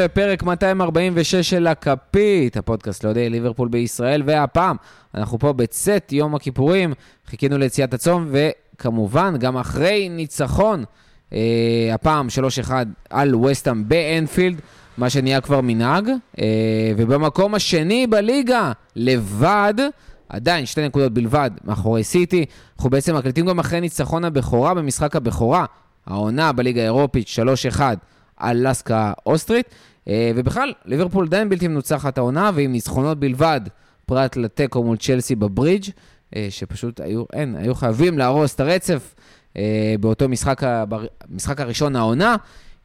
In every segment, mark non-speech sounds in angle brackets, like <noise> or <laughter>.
הבאים לפרק 246 של הכפית, הפודקאסט לאוהדי ליברפול בישראל, והפעם אנחנו פה בצאת יום הכיפורים, חיכינו ליציאת הצום, וכמובן, גם אחרי ניצחון, אה, הפעם 3-1 על וסטאם באנפילד, מה שנהיה כבר מנהג, אה, ובמקום השני בליגה, לבד, עדיין שתי נקודות בלבד מאחורי סיטי. אנחנו בעצם מקליטים גם אחרי ניצחון הבכורה במשחק הבכורה, העונה בליגה האירופית, 3-1 על לאסק האוסטרית. אה, ובכלל, ליברפול עדיין בלתי מנוצחת העונה, ועם ניצחונות בלבד, פרט לתיקו מול צ'לסי בברידג', אה, שפשוט היו, אין, היו חייבים להרוס את הרצף אה, באותו משחק, משחק הראשון העונה.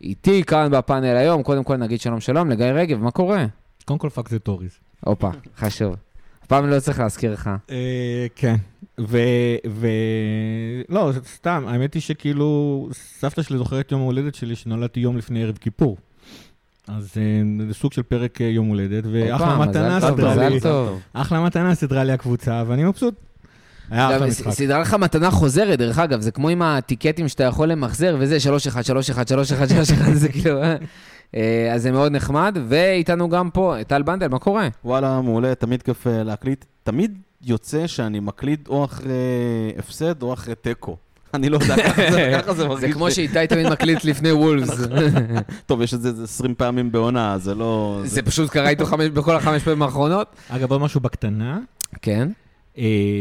איתי כאן בפאנל היום, קודם כל נגיד שלום שלום לגיא רגב, מה קורה? קודם כל fuck the Tories. הופה, חשוב. הפעם לא צריך להזכיר לך. כן, ו... לא, סתם, האמת היא שכאילו, סבתא שלי זוכרת יום ההולדת שלי, שנולדתי יום לפני ערב כיפור. אז זה סוג של פרק יום הולדת, ואחלה מתנה סדרה לי, אחלה מתנה סדרה לי הקבוצה, ואני מבסוט. היה אחלה משחק. סידרה לך מתנה חוזרת, דרך אגב, זה כמו עם הטיקטים שאתה יכול למחזר, וזה 3-1, 3-1, 3-1, 3-1, זה כאילו... אז זה מאוד נחמד, ואיתנו גם פה, טל בנדל, מה קורה? וואלה, מעולה, תמיד כיף להקליט. תמיד יוצא שאני מקליט או אחרי הפסד או אחרי תיקו. <laughs> אני לא יודע, ככה זה <laughs> מרגיש. זה כמו שאיתי תמיד מקליט לפני וולפס. <laughs> טוב, יש את זה 20 פעמים בעונה, זה לא... זה פשוט קרה איתו בכל החמש פעמים האחרונות. אגב, עוד משהו בקטנה. כן.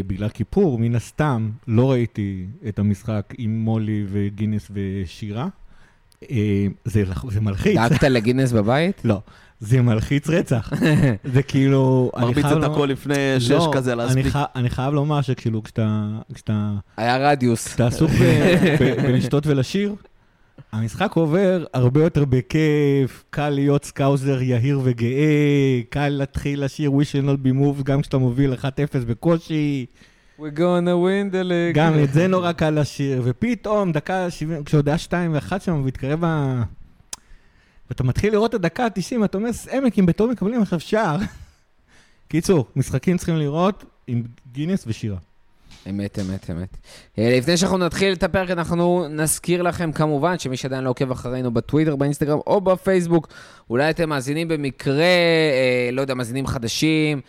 בגלל כיפור, מן הסתם, לא ראיתי את המשחק עם מולי וגינס ושירה. זה מלחיץ. דאגת לגינס בבית? לא. זה מלחיץ רצח. <laughs> זה כאילו... מרביץ את הכל לפני שש לא, כזה להספיק. אני חייב לומר שכאילו כשאתה... היה רדיוס. כשאתה עסוק בלשתות ולשיר, המשחק עובר הרבה יותר בכיף, קל להיות Scouser יהיר וגאה, קל להתחיל לשיר We shall not be moved גם כשאתה מוביל 1-0 בקושי. We're gonna win the league. גם את זה נורא קל לשיר, ופתאום, דקה 70, כשעוד היה 2 ו-1 שם, והתקרב ה... ואתה מתחיל לראות את הדקה ה-90, אתה אומר, עמק, אם בטוב מקבלים עכשיו שער. <laughs> קיצור, משחקים צריכים לראות עם גינס ושירה. אמת, אמת, אמת. לפני שאנחנו נתחיל את הפרק, אנחנו נזכיר לכם כמובן, שמי שעדיין לא עוקב אחרינו בטוויטר, באינסטגרם או בפייסבוק, אולי אתם מאזינים במקרה, אה, לא יודע, מאזינים חדשים,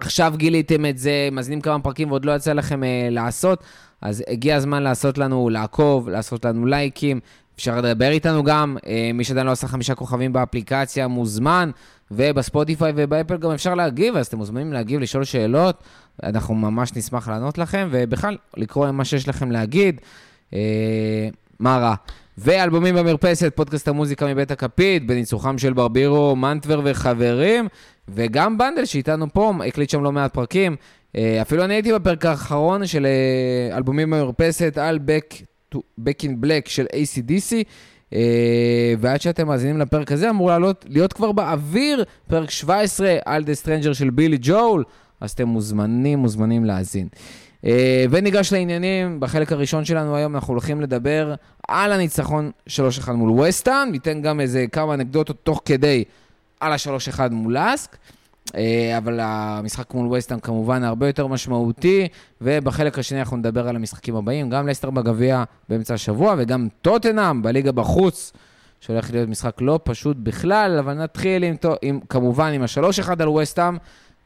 עכשיו גיליתם את זה, מאזינים כמה פרקים ועוד לא יצא לכם אה, לעשות, אז הגיע הזמן לעשות לנו, לעקוב, לעשות לנו לייקים. אפשר לדבר איתנו גם, אה, מי שעדיין לא עשה חמישה כוכבים באפליקציה מוזמן, ובספוטיפיי ובאפל גם אפשר להגיב, אז אתם מוזמנים להגיב, לשאול שאלות, אנחנו ממש נשמח לענות לכם, ובכלל, לקרוא מה שיש לכם להגיד, אה, מה רע. ואלבומים במרפסת, פודקאסט המוזיקה מבית הכפית, בניצוחם של ברבירו, מנטבר וחברים, וגם בנדל שאיתנו פה, הקליט שם לא מעט פרקים. אה, אפילו אני הייתי בפרק האחרון של אה, אלבומים במרפסת על Back, to, Back in Black של ACDC, אה, ועד שאתם מאזינים לפרק הזה, אמור לעלות, להיות כבר באוויר, פרק 17 על The Stranger של בילי ג'ול, אז אתם מוזמנים, מוזמנים להאזין. וניגש לעניינים, בחלק הראשון שלנו היום אנחנו הולכים לדבר על הניצחון 3-1 מול וסטאן, ניתן גם איזה כמה אנקדוטות תוך כדי על ה-3-1 מול אסק. אבל המשחק מול וסטאם כמובן הרבה יותר משמעותי, ובחלק השני אנחנו נדבר על המשחקים הבאים, גם לסטר בגביע באמצע השבוע, וגם טוטנאם בליגה בחוץ, שהולך להיות משחק לא פשוט בכלל, אבל נתחיל עם, עם, כמובן עם ה-3-1 על וסטאם,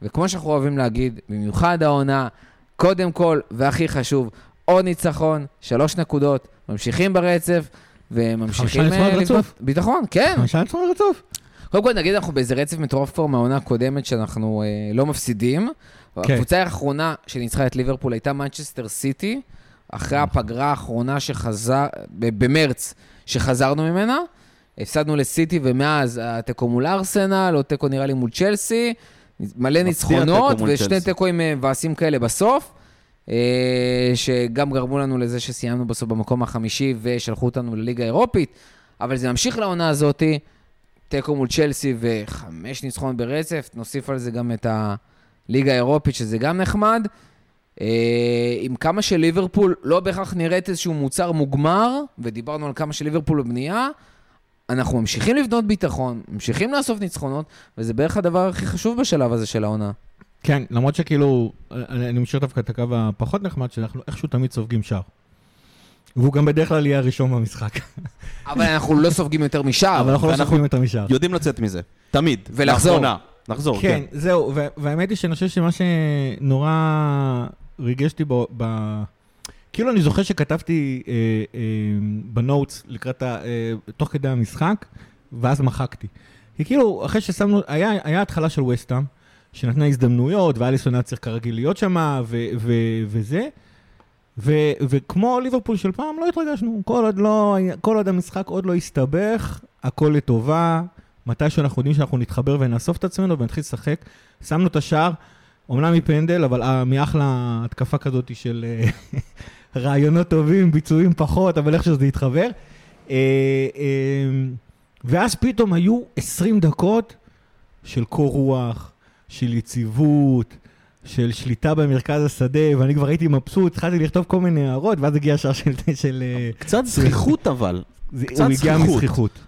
וכמו שאנחנו אוהבים להגיד, במיוחד העונה, קודם כל, והכי חשוב, עוד ניצחון, שלוש נקודות, ממשיכים ברצף, וממשיכים... חמישה ניצחונות רצוף. ביטחון, כן. חמישה ניצחונות רצוף. קודם כל נגיד אנחנו באיזה רצף מטורף כבר מהעונה הקודמת שאנחנו אה, לא מפסידים. כן. הקבוצה האחרונה שניצחה את ליברפול הייתה מנצ'סטר סיטי, אחרי הפגרה האחרונה שחזר, במרץ, שחזרנו ממנה. הפסדנו לסיטי ומאז התיקו מול ארסנל, או תיקו נראה לי מול צ'לסי, מלא ניצחונות ושני תיקואים מבאסים כאלה בסוף. אה, שגם גרמו לנו לזה שסיימנו בסוף במקום החמישי ושלחו אותנו לליגה האירופית, אבל זה ממשיך לעונה הזאתי. תיקו מול צ'לסי וחמש ניצחונות ברצף, נוסיף על זה גם את הליגה האירופית, שזה גם נחמד. אה, עם כמה שליברפול לא בהכרח נראית איזשהו מוצר מוגמר, ודיברנו על כמה שליברפול בבנייה, אנחנו ממשיכים לבנות ביטחון, ממשיכים לאסוף ניצחונות, וזה בערך הדבר הכי חשוב בשלב הזה של העונה. כן, למרות שכאילו, אני משאיר דווקא את הקו הפחות נחמד, שאנחנו איכשהו תמיד סופגים שער. והוא גם בדרך כלל יהיה הראשון במשחק. <laughs> אבל אנחנו לא סופגים יותר משער. אבל אנחנו לא סופרים את המשאר. יודעים לצאת מזה. תמיד. ולחזור. לחזור, כן. כן, זהו, והאמת היא שאני חושב שמה שנורא ריגש אותי כאילו אני זוכר שכתבתי אה, אה, בנוטס לקראת, ה- אה, תוך כדי המשחק, ואז מחקתי. כי כאילו, אחרי ששמנו, היה, היה התחלה של וסטאם, שנתנה הזדמנויות, ואליסון היה צריך כרגיל להיות שם, וזה. ו- וכמו ליברפול של פעם, לא התרגשנו. כל עוד, לא, כל עוד המשחק עוד לא הסתבך, הכל לטובה. מתישהו אנחנו יודעים שאנחנו נתחבר ונאסוף את עצמנו ונתחיל לשחק. שמנו את השער, אומנם מפנדל, אבל אה, מאחלה התקפה כזאת של אה, רעיונות טובים, ביצועים פחות, אבל איך שזה יתחבר. אה, אה, ואז פתאום היו 20 דקות של קור רוח, של יציבות, של שליטה במרכז השדה, ואני כבר הייתי מבסוט, התחלתי לכתוב כל מיני הערות, ואז הגיע השער של... של אה, קצת זכיחות אבל. זה- קצת הוא הגיע זחיחות. מזחיחות.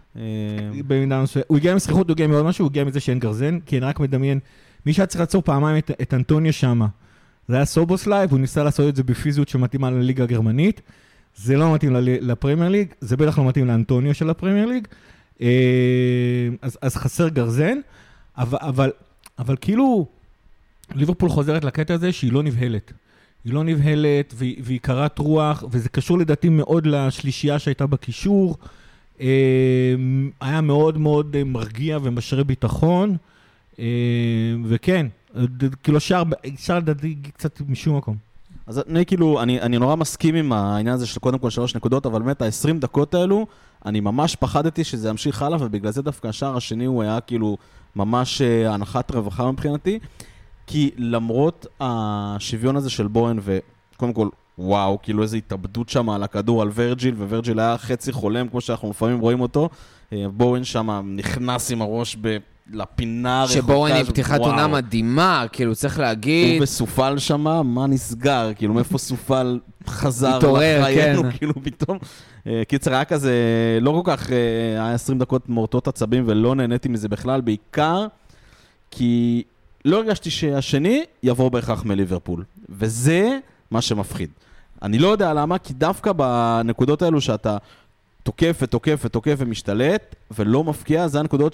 הוא הגיע מזחיחות, הוא הגיע מעוד משהו, הוא הגיע מזה שאין גרזן, כי אני רק מדמיין, מי שהיה צריך לעצור פעמיים את, את אנטוניו שמה, זה היה סובוסלייב, הוא ניסה לעשות את זה בפיזיות שמתאימה לליגה הגרמנית, זה לא מתאים לפרמייר ליג, זה בטח לא מתאים לאנטוניו של הפרמייר ליג, אה, אז, אז חסר גרזן, אבל, אבל, אבל כאילו, ליברפול חוזרת לקטע הזה שהיא לא נבהלת. היא לא נבהלת והיא, והיא קרת רוח, וזה קשור לדעתי מאוד לשלישייה שהייתה בקישור. אה, היה מאוד מאוד מרגיע ומשרה ביטחון, אה, וכן, כאילו שער, שער לדעתי קצת משום מקום. אז אני כאילו, אני, אני נורא מסכים עם העניין הזה של קודם כל שלוש נקודות, אבל באמת ה-20 דקות האלו, אני ממש פחדתי שזה ימשיך הלאה, ובגלל זה דווקא השער השני הוא היה כאילו ממש אה, הנחת רווחה מבחינתי. כי למרות השוויון הזה של בוהן, וקודם כל, וואו, כאילו איזו התאבדות שם על הכדור, על ורג'יל, וורג'יל היה חצי חולם, כמו שאנחנו לפעמים רואים אותו. אה, בוהן שם נכנס עם הראש ב... לפינה הרחוקה. שבו אני של- פתיחת. עונה מדהימה, כאילו, צריך הוא להגיד, וסופל שמה, מה נסגר? כאילו, מאיפה סופל חזר התעורר, לחיינו, כן. <laughs> כאילו, פתאום. אה, קיצר, היה כזה, לא כל כך, אה, היה 20 דקות מורטות עצבים ולא נהניתי מזה בכלל, בעיקר כי לא הרגשתי שהשני יבוא בהכרח מליברפול. וזה מה שמפחיד. אני לא יודע למה, כי דווקא בנקודות האלו שאתה תוקף ותוקף ותוקף ומשתלט, ולא מפקיע, זה הנקודות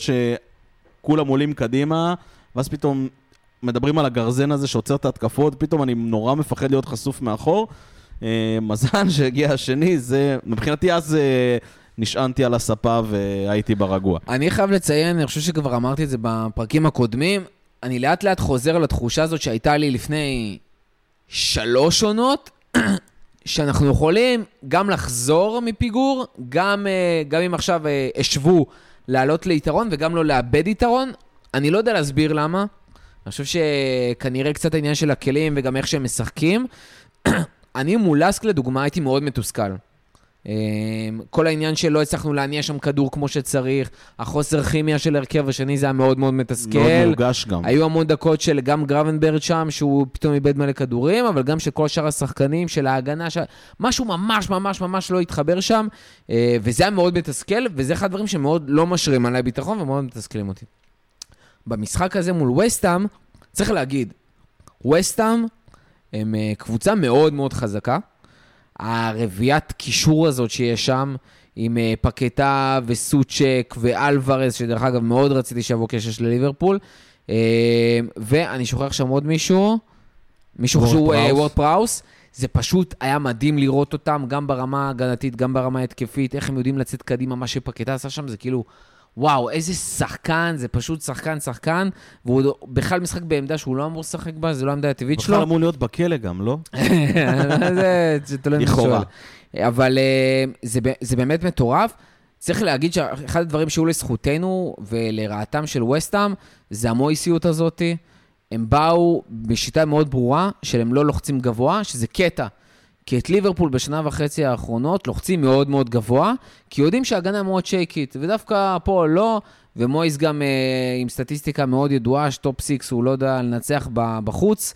שכולם עולים קדימה, ואז פתאום מדברים על הגרזן הזה שעוצר את ההתקפות, פתאום אני נורא מפחד להיות חשוף מאחור. אה, מזל <laughs> שהגיע השני, זה, מבחינתי אז אה, נשענתי על הספה והייתי ברגוע. אני חייב לציין, אני חושב שכבר אמרתי את זה בפרקים הקודמים, אני לאט לאט חוזר לתחושה הזאת שהייתה לי לפני שלוש עונות, <clears throat> שאנחנו יכולים גם לחזור מפיגור, גם, אה, גם אם עכשיו השוו לעלות ליתרון וגם לא לאבד יתרון. אני לא יודע להסביר למה. אני חושב שכנראה קצת העניין של הכלים וגם איך שהם משחקים. <clears throat> אני מול לסק לדוגמה הייתי מאוד מתוסכל. אמ, כל העניין שלא הצלחנו להניע שם כדור כמו שצריך, החוסר כימיה של הרכב השני זה היה מאוד מאוד מתסכל. מאוד מורגש גם. היו המון דקות של גם גרבנברד שם, שהוא פתאום איבד מלא כדורים, אבל גם של כל שאר השחקנים, של ההגנה, ש... משהו ממש ממש ממש לא התחבר שם, אה, וזה היה מאוד מתסכל, וזה אחד הדברים שמאוד לא משרים עליי ביטחון ומאוד מתסכלים אותי. במשחק הזה מול וסטאם, צריך להגיד, וסטאם הם אה, קבוצה מאוד מאוד חזקה. הרביעיית קישור הזאת שיש שם, עם אה, פקטה וסוצ'ק ואלוורז, שדרך אגב מאוד רציתי שיבוא קשר של ליברפול. אה, ואני שוכח שם עוד מישהו, מישהו שהוא אה. וורד פראוס. זה פשוט היה מדהים לראות אותם, גם ברמה ההגנתית, גם ברמה ההתקפית, איך הם יודעים לצאת קדימה, מה שפקטה עשה שם זה כאילו, וואו, איזה שחקן, זה פשוט שחקן, שחקן, והוא בכלל משחק בעמדה שהוא לא אמור לשחק בה, זה לא העמדה הטבעית שלו. בכלל אמור להיות בכלא גם, לא? <laughs> זה תלוי מי לכאורה. אבל אה, זה זה באמת מטורף. צריך להגיד שאחד הדברים שהיו לזכותנו ולרעתם של וסטאם, זה המויסיות הזאתי. הם באו בשיטה מאוד ברורה של הם לא לוחצים גבוה, שזה קטע. כי את ליברפול בשנה וחצי האחרונות לוחצים מאוד מאוד גבוה, כי יודעים שההגנה מאוד שייקית, ודווקא פה לא, ומויס גם אה, עם סטטיסטיקה מאוד ידועה, שטופ סיקס הוא לא יודע לנצח בחוץ,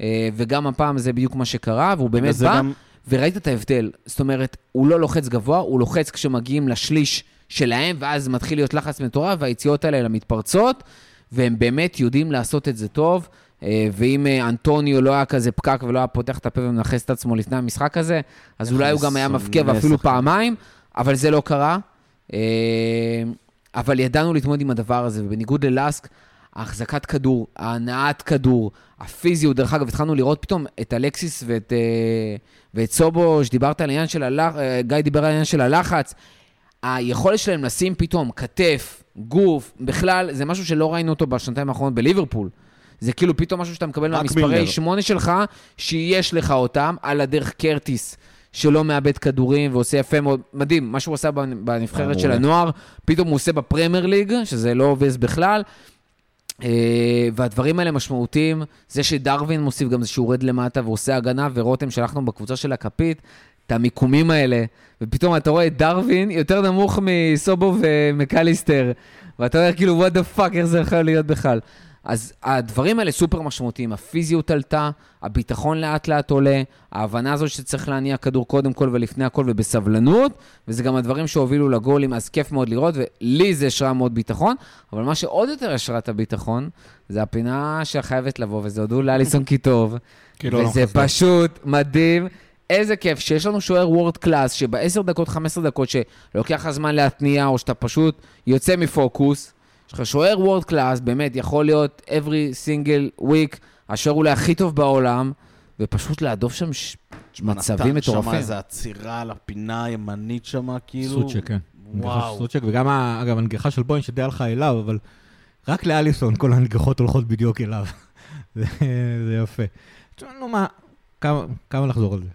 אה, וגם הפעם זה בדיוק מה שקרה, והוא באמת בא, גם- וראית את ההבדל. זאת אומרת, הוא לא לוחץ גבוה, הוא לוחץ כשמגיעים לשליש שלהם, ואז מתחיל להיות לחץ מטורף, והיציאות האלה למתפרצות, והם באמת יודעים לעשות את זה טוב, ואם אה, אנטוניו לא היה כזה פקק ולא היה פותח את הפה ומנכס את עצמו לפני המשחק הזה, אז אולי הוא גם היה מבקיע ואפילו. פעמיים, אבל זה לא קרה. אה, אבל ידענו להתמודד עם הדבר הזה, ובניגוד ללאסק, ההחזקת כדור, ההנעת כדור, הפיזיות, דרך אגב, התחלנו לראות פתאום את אלקסיס ואת, אה, ואת סובו, שדיברת על העניין של הלחץ, גיא דיבר על העניין של הלחץ. היכולת שלהם לשים פתאום כתף, גוף, בכלל, זה משהו שלא ראינו אותו בשנתיים האחרונות בליברפול. זה כאילו פתאום משהו שאתה מקבל מהמספרי. שמונה שלך, שיש לך אותם, על הדרך קרטיס, שלא מאבד כדורים ועושה יפה מאוד, מדהים, מה שהוא עשה בנבחרת אה, של. הנוער, פתאום הוא עושה בפרמייר ליג, שזה לא עובד בכלל. אה, והדברים האלה משמעותיים, זה שדרווין מוסיף גם זה שהוא יורד למטה ועושה הגנה, ורותם שלחנו בקבוצה של הכפית, את המיקומים האלה, ופתאום אתה רואה את דרווין יותר נמוך מסובו ומקליסטר, ואתה אומר כאילו, what the fuck, איך זה יכול להיות בכלל? אז הדברים האלה סופר משמעותיים, הפיזיות עלתה, הביטחון לאט לאט עולה, ההבנה הזאת שצריך להניע כדור קודם כל ולפני הכל ובסבלנות, וזה גם הדברים שהובילו לגולים, אז כיף מאוד לראות, ולי זה השרה מאוד ביטחון, אבל מה שעוד יותר השרה את הביטחון, זה הפינה שחייבת לבוא, וזה הודו לאליסון כי טוב, <laughs> כאילו, וזה לא חסר. פשוט מדהים. איזה כיף שיש לנו שוער world class, שב-10 דקות, 15 דקות, שלוקח לך זמן להתניע, או שאתה פשוט יוצא מפוקוס, יש לך שוער world class, באמת, יכול להיות every single week, השוער אולי הכי טוב בעולם, ופשוט להדוף שם ש... מצבים נתן מטורפים. שם איזה עצירה על הפינה הימנית שם, כאילו. סוצ'ק, כן. וואו. סוצ'ק, וגם, אגב, הנגיחה של בוין שדי הלכה אליו, אבל רק לאליסון כל הנגיחות הולכות בדיוק אליו. <laughs> זה זה יפה. תשמע, נו מה, כמה כמה לחזור על זה?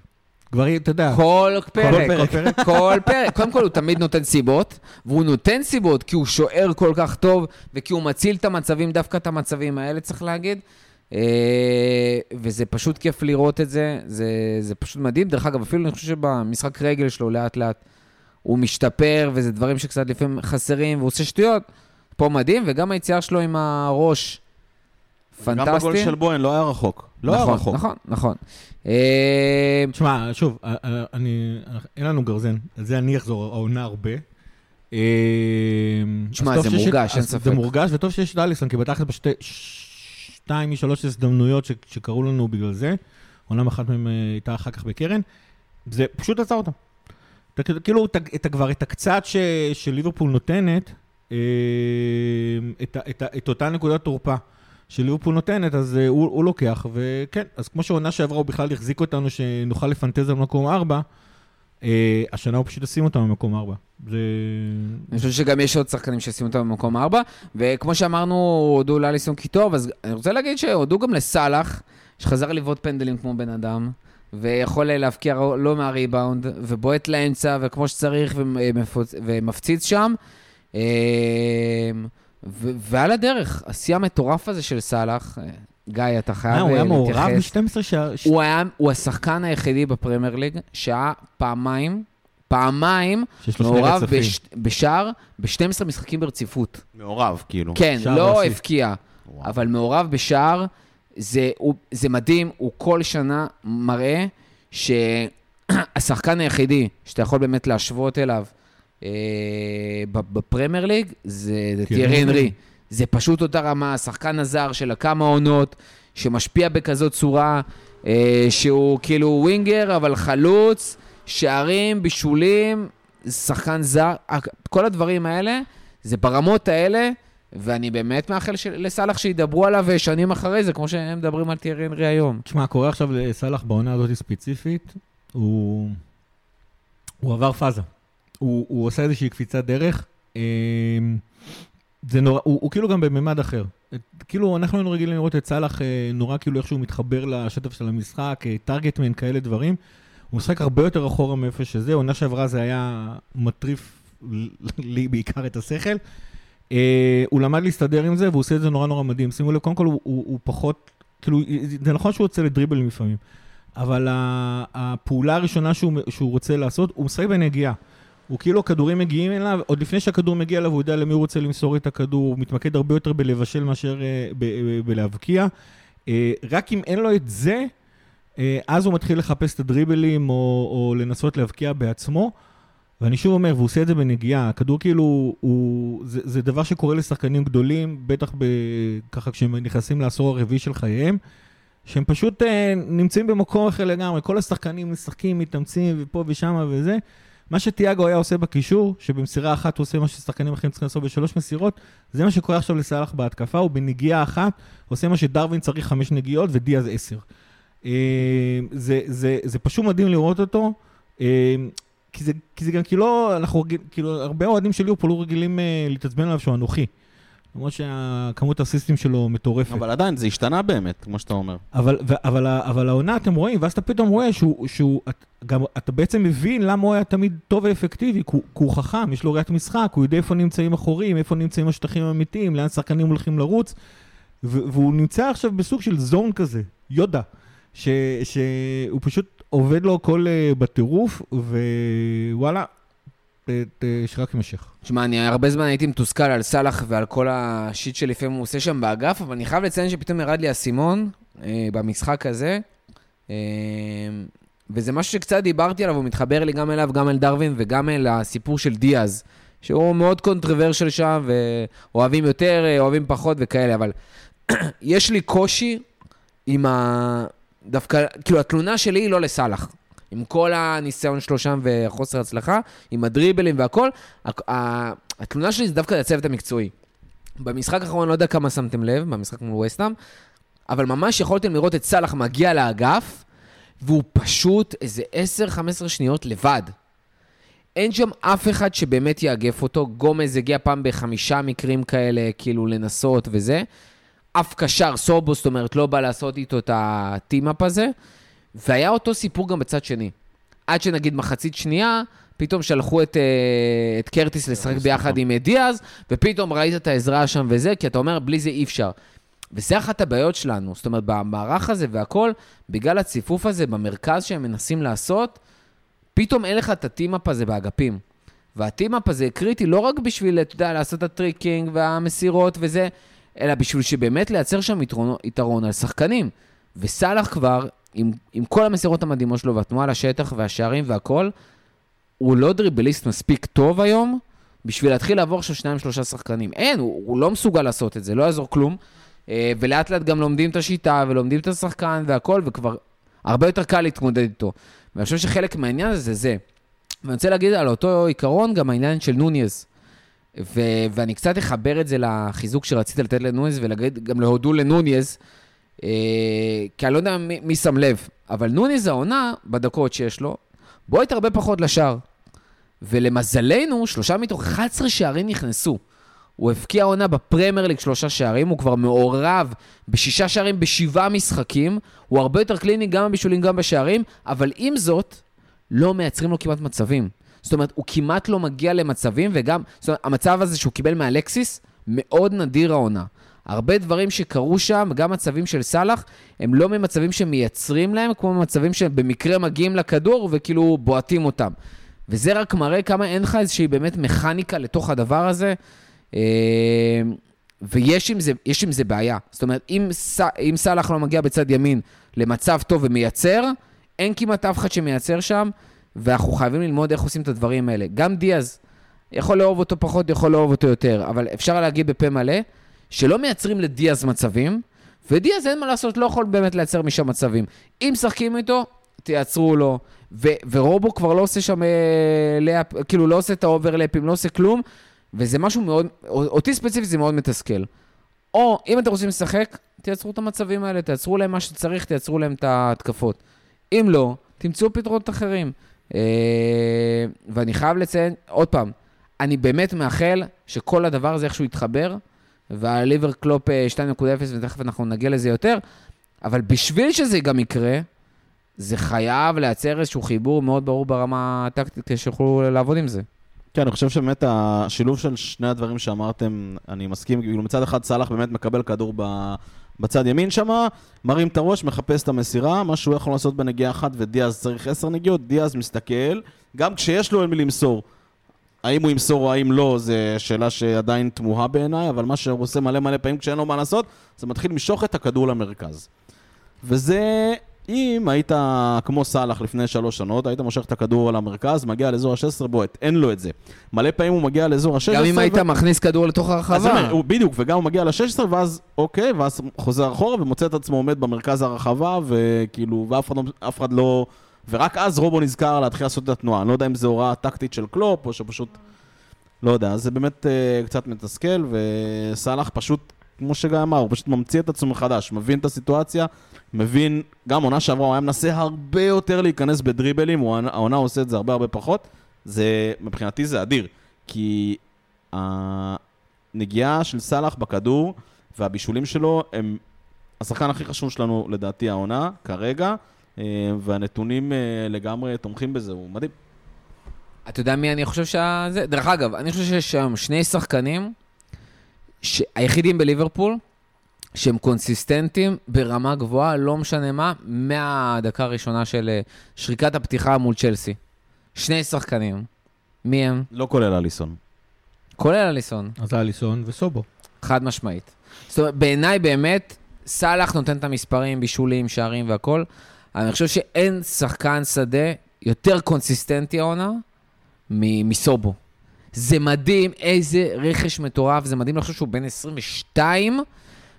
כבר, אתה יודע, כל פרק, פרק. כל פרק. כל פרק. קודם כל, הוא תמיד נותן סיבות, והוא נותן סיבות כי הוא שוער כל כך טוב, וכי הוא מציל את המצבים, דווקא את המצבים האלה, צריך להגיד. אה, וזה פשוט כיף לראות את זה, זה, זה פשוט מדהים. דרך אגב, אפילו אני חושב שבמשחק רגל שלו לאט-לאט הוא משתפר, וזה דברים שקצת לפעמים חסרים, והוא עושה שטויות. פה מדהים, וגם היציאה שלו עם הראש, פנטסטי. גם בגול של בוהן לא היה רחוק. לא היה נכון, רחוק. נכון, נכון. אה, תשמע, שוב, אה, אה, אני, אין לנו גרזן, על זה אני אחזור, העונה הרבה. אה, תשמע, זה מורגש, אין ספק. זה מורגש, וטוב שיש את אליסון, כי בתכל'ס בשתי, שתיים משלוש הזדמנויות ש- שקרו לנו בגלל זה, עונה אחת מהן אה, הייתה אחר כך בקרן, זה פשוט עצר אותם. אתה כאילו- את כבר את הקצת ש- שליברפול נותנת, אה, את אותה נקודת תורפה. שליברפול נותנת, אז uh, הוא, הוא לוקח, וכן, אז כמו שהעונה שעברה הוא בכלל החזיק אותנו שנוכל לפנטז על מקום ארבע, uh, השנה הוא פשוט ישים אותנו במקום ארבע. זה... אני חושב שגם יש עוד שחקנים שישימו אותם במקום ארבע, וכמו שאמרנו, הודו לאליסון כי טוב, אז אני רוצה להגיד שהודו גם לסאלח, שחזר לבעוט פנדלים כמו בן אדם, ויכול להבקיע לא מהריבאונד, ובועט לאמצע, וכמו שצריך, ומפוצ- ומפציץ שם. אה, ו- ועל הדרך, השיא המטורף הזה של סאלח, אה, גיא, אתה חייב אה, הוא היה אה, מעורב להתייחס. ב-12 שער... הוא היה, הוא השחקן היחידי בפרמייר ליג שהיה פעמיים, פעמיים מעורב. בש, בשער ב-12 משחקים ברציפות. מעורב, כאילו. כן, לא. הבקיע. אבל מעורב בשער, זה, הוא, זה מדהים, הוא כל שנה מראה שהשחקן היחידי שאתה יכול באמת להשוות אליו אה, בפרמייר ליג, זה, זה כן, טיירי כן. הנרי. זה פשוט אותה רמה, השחקן הזר של הכמה עונות, שמשפיע בכזאת צורה, אה, שהוא כאילו ווינגר, אבל חלוץ, שערים, בישולים, שחקן זר, כל הדברים האלה, זה ברמות האלה, ואני באמת מאחל ש- לסאלח שידברו עליו שנים אחרי זה, כמו שהם מדברים על טיירי הנרי היום. תשמע, קורה עכשיו לסאלח בעונה הזאת ספציפית, הוא... הוא עבר פאזה. הוא, הוא עושה איזושהי קפיצת דרך. אמ, זה נורא, הוא, הוא כאילו גם בממד אחר. כאילו, אנחנו היינו רגילים לראות את סאלח אה, נורא כאילו איכשהו מתחבר לשטף של המשחק, אה, טרגטמן, כאלה דברים. הוא משחק הרבה יותר אחורה מאיפה שזה, עונה שעברה זה היה מטריף לי בעיקר את השכל. אה, הוא למד להסתדר עם זה, והוא עושה את זה נורא נורא מדהים. שימו לב, קודם כל הוא, הוא, הוא פחות, כאילו, זה נכון שהוא יוצא לדריבלים לפעמים, אבל הפעולה הראשונה שהוא, שהוא רוצה לעשות, הוא משחק בנגיעה. הוא כאילו, הכדורים מגיעים אליו, עוד לפני שהכדור מגיע אליו, הוא יודע למי הוא רוצה למסור את הכדור, הוא מתמקד הרבה יותר בלבשל מאשר אה, ב- בלהבקיע. אה, רק אם אין לו את זה, אה, אז הוא מתחיל לחפש את הדריבלים, או, או לנסות להבקיע בעצמו. ואני שוב אומר, והוא עושה את זה בנגיעה, הכדור כאילו, הוא, זה, זה דבר שקורה לשחקנים גדולים, בטח ב, ככה כשהם נכנסים לעשור הרביעי של חייהם, שהם פשוט אה, נמצאים במקום אחר לגמרי, כל השחקנים משחקים, מתאמצים, ופה ושמה וזה. מה שתיאגו היה עושה בקישור, שבמסירה אחת הוא עושה מה ששחקנים אחרים צריכים לעשות בשלוש מסירות, זה מה שקורה עכשיו לסאלח בהתקפה, הוא בנגיעה אחת עושה מה שדרווין צריך חמש נגיעות ודיאז עשר. אה, זה, זה, זה פשוט מדהים לראות אותו. אה, כי זה, כי זה גם כאילו, אנחנו כאילו, הרבה אוהדים של ליברפול לא רגילים אה, להתעצבן עליו שהוא אנוכי. למרות שהכמות הסיסטים שלו מטורפת. אבל עדיין, זה השתנה באמת, כמו שאתה אומר. אבל, ו, אבל, אבל העונה, אתם רואים, ואז אתה פתאום רואה שהוא, שהוא את, גם, אתה בעצם מבין למה הוא היה תמיד טוב ואפקטיבי, כי הוא, חכם, יש לו ראיית משחק, הוא יודע איפה נמצאים החורים, איפה נמצאים השטחים האמיתיים, לאן שחקנים הולכים לרוץ, ו, והוא נמצא עכשיו בסוג של זון כזה, יודה, ש, שהוא פשוט עובד לו הכל אה, בטירוף, ווואלה, שרק יימשך. תשמע, אני הרבה זמן הייתי מתוסכל על סאלח ועל כל השיט שלפעמים הוא עושה שם באגף, אבל אני חייב לציין שפתאום ירד לי האסימון אה, במשחק הזה, אה, וזה משהו שקצת דיברתי עליו, הוא מתחבר לי גם אליו, גם אל דרווין וגם אל הסיפור של דיאז, שהוא מאוד קונטרוורשל שם, ואוהבים יותר, אה, אוהבים פחות וכאלה, אבל <clears throat> יש לי קושי עם ה... דווקא, כאילו, התלונה שלי היא לא לסאלח. עם כל הניסיון שלו שם וחוסר הצלחה, עם הדריבלים והכל, התלונה שלי זה דווקא לצוות המקצועי. במשחק האחרון, לא יודע כמה שמתם לב, במשחק מול וסטאם, אבל ממש יכולתם לראות את סאלח מגיע לאגף, והוא פשוט איזה 10-15 שניות לבד. אין שם אף אחד שבאמת יאגף אותו. גומז הגיע פעם בחמישה מקרים כאלה, כאילו לנסות וזה. אף קשר, סובו, זאת אומרת, לא בא לעשות איתו את הטים-אפ הזה. והיה אותו סיפור גם בצד שני. עד שנגיד מחצית שנייה, פתאום שלחו את, אה, את קרטיס לשחק ביחד עם אה, דיאז, ופתאום ראית את העזרה שם וזה, כי אתה אומר, בלי זה אי אפשר. וזה אחת הבעיות שלנו. זאת אומרת, במערך הזה והכל, בגלל הציפוף הזה במרכז שהם מנסים לעשות, פתאום אין לך את ה team-up הזה באגפים. וה team-up הזה קריטי לא רק בשביל, אתה יודע, לעשות את ה tricking והמסירות וזה, אלא בשביל שבאמת לייצר שם יתרון, יתרון על שחקנים. וסאלח כבר, עם, עם כל המסירות המדהימות שלו והתנועה לשטח והשערים והכל, הוא לא דריבליסט מספיק טוב היום בשביל להתחיל לעבור עכשיו שניים שלושה שחקנים. אין, הוא, הוא לא מסוגל לעשות את זה, לא יעזור כלום. אה, ולאט לאט גם לומדים את השיטה ולומדים את השחקן והכל, וכבר הרבה יותר קל להתמודד איתו. ואני חושב שחלק מהעניין הזה זה זה. ואני רוצה להגיד על אותו עיקרון גם העניין של נוניז. ו- ואני קצת אחבר את זה לחיזוק שרציתי לתת לנוניז ולהגיד גם להודו לנוניז, כי אני לא יודע מי, מי שם לב, אבל נוניז העונה, בדקות שיש לו, בועט הרבה פחות לשער. ולמזלנו, שלושה מתוך 11 שערים נכנסו. הוא הבקיע עונה בפרמייר ליג שלושה שערים, הוא כבר מעורב בשישה שערים בשבעה משחקים, הוא הרבה יותר קליני גם בבישולים גם בשערים, אבל עם זאת, לא מייצרים לו כמעט מצבים. זאת אומרת, הוא כמעט לא מגיע למצבים, וגם, זאת אומרת, המצב הזה שהוא קיבל מאלקסיס, מאוד נדיר העונה. הרבה דברים שקרו שם, גם מצבים של סאלח, הם לא ממצבים שמייצרים להם, כמו מצבים שבמקרה מגיעים לכדור וכאילו בועטים אותם. וזה רק מראה כמה אין לך איזושהי באמת מכניקה לתוך הדבר הזה. אה, ויש עם זה, עם זה בעיה. זאת אומרת, אם, ס, אם סאלח לא מגיע בצד ימין למצב טוב ומייצר, אין כמעט אף אחד שמייצר שם, ואנחנו חייבים ללמוד איך עושים את הדברים האלה. גם דיאז, יכול לאהוב אותו פחות, יכול לאהוב אותו יותר, אבל אפשר להגיד בפה מלא, שלא מייצרים לדיאז מצבים, ודיאז אין מה לעשות, לא יכול באמת לייצר משם מצבים. אם משחקים איתו, תייצרו לו. ו- ורובו כבר לא עושה שם, אה, כאילו לא עושה את האוברלאפים, לא עושה כלום, וזה משהו מאוד, אותי ספציפית זה מאוד מתסכל. או אם אתם רוצים לשחק, תייצרו את המצבים האלה, תייצרו להם מה שצריך, תייצרו להם את ההתקפות. אם לא, תמצאו פתרונות אחרים. אה, ואני חייב לציין, עוד פעם, אני באמת מאחל שכל הדבר הזה איכשהו יתחבר, והליברפול אה, 2.0, ותכף אנחנו נגיע לזה יותר, אבל בשביל שזה גם יקרה, זה חייב לייצר איזשהו חיבור מאוד ברור ברמה הטקטית, כדי שיוכלו לעבוד עם זה. כן, אני חושב שבאמת השילוב של שני הדברים שאמרתם, אני מסכים, כאילו מצד אחד סאלח באמת מקבל כדור ב... בצד ימין שם, מרים את הראש, מחפש את המסירה, מה שהוא יכול לעשות בנגיעה אחת ודיאז צריך עשר נגיעות, דיאז מסתכל, גם כשיש לו למי למסור. האם הוא ימסור או האם לא, זו שאלה שעדיין תמוהה בעיניי, אבל מה שהוא עושה מלא מלא פעמים כשאין לו מה לעשות, זה מתחיל למשוך את הכדור למרכז. וזה אם היית כמו סאלח לפני שלוש שנות, היית מושך את הכדור על המרכז, מגיע לאזור ה-16, בועט, אין לו את זה. מלא פעמים הוא מגיע לאזור ה-16. גם אם היית ו... מכניס כדור לתוך הרחבה. אומר, הוא- בדיוק, וגם הוא מגיע ל-16, ואז אוקיי, ואז חוזר אחורה ומוצא את עצמו עומד במרכז הרחבה, וכאילו, ואף אחד, לא, אף אחד לא... ורק אז רובו נזכר להתחיל לעשות את התנועה. אני לא יודע אם זו הוראה טקטית של קלופ, או שפשוט... לא יודע, זה באמת uh, קצת מתסכל, וסאלח פשוט, כמו שגיא אמר, הוא פשוט ממציא את עצמו מחדש, מבין את הסיטואציה, מבין, גם עונה שעברה הוא היה מנסה הרבה יותר להיכנס בדריבלים, הוא, העונה עושה את זה הרבה הרבה פחות. זה, מבחינתי זה אדיר, כי הנגיעה של סאלח בכדור והבישולים שלו הם השחקן הכי חשוב שלנו לדעתי העונה, כרגע, והנתונים אה, לגמרי תומכים בזה, הוא מדהים. אתה יודע מי אני חושב שזה? דרך אגב, אני חושב שיש היום שני שחקנים, ש... היחידים בליברפול, שהם קונסיסטנטים ברמה גבוהה, לא משנה מה, מהדקה הראשונה של אה, שריקת הפתיחה מול צ'לסי. שני שחקנים. מי הם? לא כולל אליסון. כולל אליסון, אז אליסון וסובו. חד משמעית. זאת אומרת, בעיניי באמת, סאלח נותן את המספרים, בישולים, שערים והכל, אבל אני חושב שאין שחקן שדה יותר קונסיסטנטי העונה מסובו. זה מדהים, איזה רכש מטורף, זה מדהים לחשוב שהוא בן 22,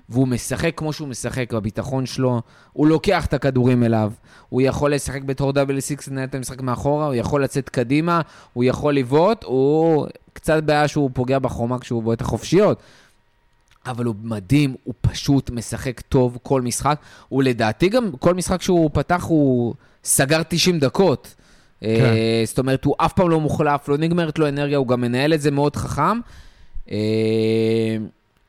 והוא משחק כמו שהוא משחק בביטחון שלו, הוא לוקח את הכדורים אליו, הוא יכול לשחק בתור double six, לנהל את המשחק מאחורה, הוא יכול לצאת קדימה, הוא יכול לבעוט, הוא קצת בעיה שהוא פוגע בחומה כשהוא בועט החופשיות. אבל הוא מדהים, הוא פשוט משחק טוב כל משחק. הוא לדעתי גם, כל משחק שהוא פתח, הוא סגר 90 דקות. כן. זאת אומרת, הוא אף פעם לא מוחלף, לא נגמרת לו אנרגיה, הוא גם מנהל את זה מאוד חכם. אה,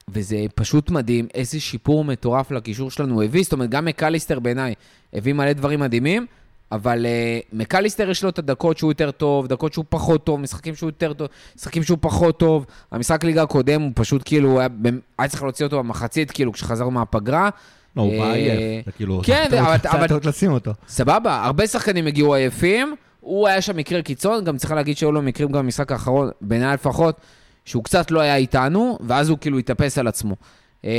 וזה פשוט מדהים, איזה שיפור מטורף לקישור שלנו הוא הביא. זאת אומרת, גם מקליסטר בעיניי הביא מלא דברים מדהימים, אבל uh, מקליסטר יש לו את הדקות שהוא יותר טוב, דקות שהוא פחות טוב, משחקים שהוא יותר טוב, משחקים שהוא פחות טוב. המשחק ליגה הקודם הוא פשוט כאילו, היה, במ- היה צריך להוציא אותו במחצית, כאילו, כשחזרנו מהפגרה. לא, הוא אה, בא עייף. כאילו... כן, טעות- אבל- טעות לשים אותו. סבבה, הרבה שחקנים הגיעו עייפים, הוא היה שם מקרה קיצון, גם צריך להגיד שהיו לו מקרים גם במשחק האחרון, בעיניי לפחות, שהוא קצת לא היה איתנו, ואז הוא כאילו התאפס על עצמו. אה,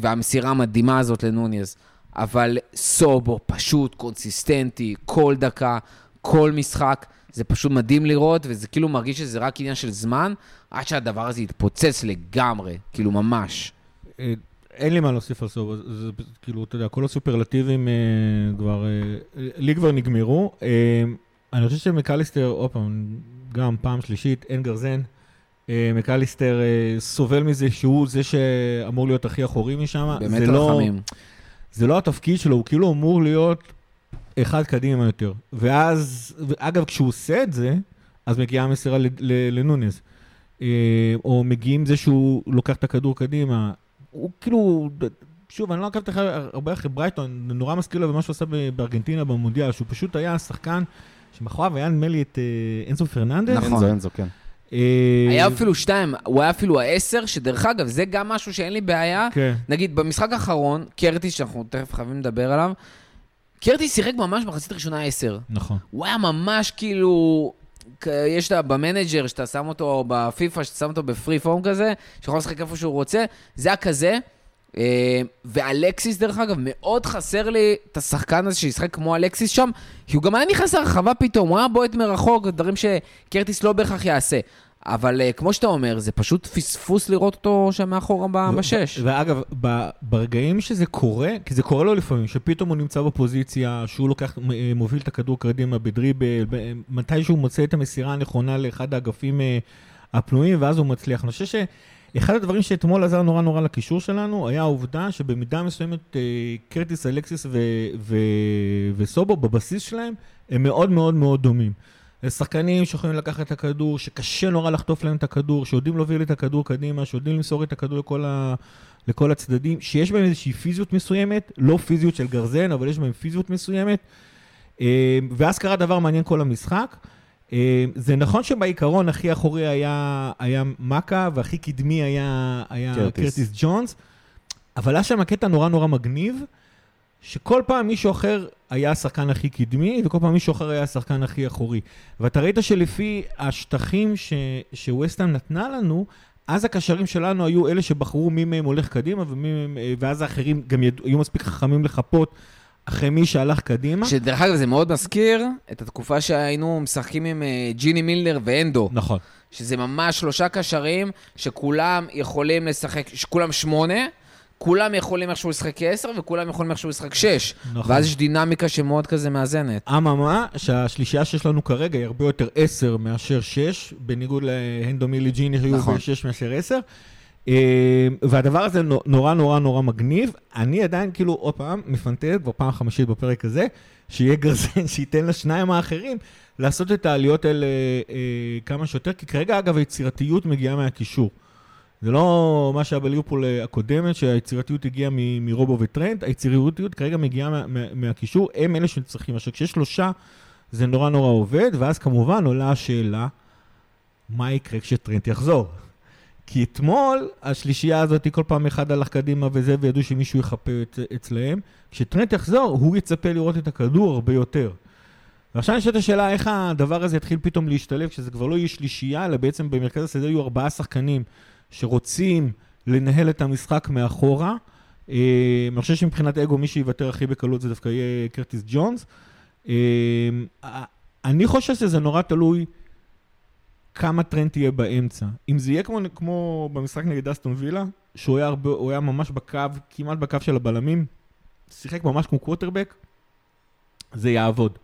והמסירה המדהימה הזאת לנוניז. אבל סובו פשוט קונסיסטנטי, כל דקה, כל משחק, זה פשוט מדהים לראות, וזה כאילו מרגיש שזה רק עניין של זמן, עד שהדבר הזה יתפוצץ לגמרי, כאילו ממש. אה, אין לי מה להוסיף על סובו, זה, זה כאילו, אתה יודע, כל הסופרלטיבים אה, כבר, אה, לי כבר נגמרו. אה, אני חושב שמקליסטר, עוד פעם, גם פעם שלישית, אין גרזן. אה, מקליסטר אה, סובל מזה שהוא זה שאמור להיות הכי אחורי משם. באמת לא, רחמים. זה לא התפקיד שלו, הוא כאילו אמור להיות אחד קדימה יותר. ואז, אגב, כשהוא עושה את זה, אז מגיעה המסירה ל- ל- לנונז. אה, או מגיעים זה שהוא לוקח את הכדור קדימה. הוא כאילו, שוב, אני לא עקבתי אחרי הרבה אחרי ברייטון, זה נורא מזכיר לו במה שהוא עשה ב- בארגנטינה במונדיאל, שהוא פשוט היה שחקן שמאחוריו היה נדמה לי את אה, אנסו פרננדס. נכון. אנזו, אנזו, כן. אה, היה אפילו שתיים, הוא היה אפילו העשר, שדרך אגב, זה גם משהו שאין לי בעיה. כן. נגיד, במשחק האחרון, קרטיס, שאנחנו תכף חייבים לדבר עליו, קרטיס שיחק ממש במחצית הראשונה 10. נכון. הוא היה ממש כאילו... יש את ב manager, שאתה שם אותו בפיפא, שאתה שם אותו ב free form כזה, שיכול לשחק איפה שהוא רוצה, זה היה כזה. אה, ואלקסיס, דרך אגב, מאוד חסר לי את השחקן הזה שישחק כמו אלקסיס שם, כי הוא גם היה נכנס לרחבה פתאום, הוא היה בועט מרחוק, דברים שקרטיס לא בהכרח יעשה. אבל אה, כמו שאתה אומר, זה פשוט פספוס לראות אותו שם מאחורה ב- בשש. ואגב, ב- ברגעים שזה קורה, כי זה קורה לו לפעמים, שפתאום הוא נמצא בפוזיציה, שהוא לוקח, אה, מוביל את הכדור קדימה בדריבל, ב- מתי שהוא מוצא את המסירה הנכונה לאחד האגפים הפנויים, ואז הוא מצליח. אני חושב שאחד הדברים שאתמול עזר נורא נורא לקישור שלנו, היה העובדה שבמידה מסוימת אה, קרטיס, אלקסיס ו- ו- וסובו, בבסיס שלהם, הם מאוד מאוד מאוד דומים. שחקנים שיכולים לקחת את הכדור, שקשה נורא לחטוף להם את הכדור, שיודעים להוביל את הכדור קדימה, שיודעים למסור את הכדור לכל, ה... לכל הצדדים, שיש בהם איזושהי פיזיות מסוימת, לא פיזיות של גרזן, אבל יש בהם פיזיות מסוימת. אה, ואז קרה דבר מעניין כל המשחק. אה, זה נכון שבעיקרון הכי אחורי היה, היה מקה, והכי קדמי היה, היה קרטיס. קרטיס ג'ונס, אבל היה שם קטע נורא נורא מגניב, שכל פעם מישהו אחר היה השחקן הכי קדמי, וכל פעם מישהו אחר היה השחקן הכי אחורי. ואתה ראית שלפי השטחים ש- שווסטהאם נתנה לנו, אז הקשרים שלנו היו אלה שבחרו מי מהם הולך קדימה, ומי אה, ואז האחרים גם ידעו, היו מספיק חכמים לחפות אחרי מי שהלך קדימה. שדרך אגב, זה מאוד מזכיר את התקופה שהיינו משחקים עם אה, ג'יני מילנר ואנדו. נכון. שזה ממש שלושה קשרים שכולם יכולים לשחק, שכולם שמונה, כולם יכולים איכשהו לשחק כעשר וכולם יכולים איכשהו לשחק שש. נכון. ואז יש דינמיקה שמאוד כזה מאזנת. אממה, שהשלישייה שיש לנו כרגע היא הרבה יותר 10 מאשר 6, בניגוד להנדומילי ג'יני היו נכון. ב-6 מאשר 10. אה, והדבר הזה נו- נורא נורא נורא מגניב. אני עדיין כאילו, עוד פעם, מפנטז, כבר פעם חמישית בפרק הזה, שיהיה גרזן שייתן לשניים האחרים לעשות את העליות האלה אה, כמה שיותר, כי כרגע, אגב, היצירתיות מגיעה מהקישור. זה לא מה שהיה בליברפול אה, הקודמת, שהיצירתיות הגיעה מ- מרובו וטרנד, היצירתיות כרגע מגיעה מה, מה, מהקישור, הם אלה שצריכים. עכשיו, כשיש שלושה, זה נורא נורא עובד, ואז כמובן עולה השאלה, מה יקרה כשטרנד יחזור? כי אתמול, השלישייה הזאת, כל פעם אחד הלך קדימה וזה, וידעו שמישהו יחפה את, אצלהם. כשטרנד יחזור, הוא יצפה לראות את הכדור הרבה יותר. ועכשיו נשאלת השאלה, איך הדבר הזה יתחיל פתאום להשתלב, כשזה כבר לא יהיה שלישייה, אלא בעצם במרכז השדה יהיו ארבעה שחקנים שרוצים לנהל את המשחק מאחורה. אה, אני חושב שמבחינת אגו, מי שיוותר הכי בקלות זה דווקא יהיה קרטיס ג'ונס. אה, אני חושב שזה נורא תלוי כמה טרנד תהיה באמצע. אם זה יהיה כמו, כמו במשחק נגד אסטון וילה, שהוא היה, הרבה, היה ממש בקו, כמעט בקו של הבלמים, שיחק ממש כמו קווטרבק, זה יעבוד.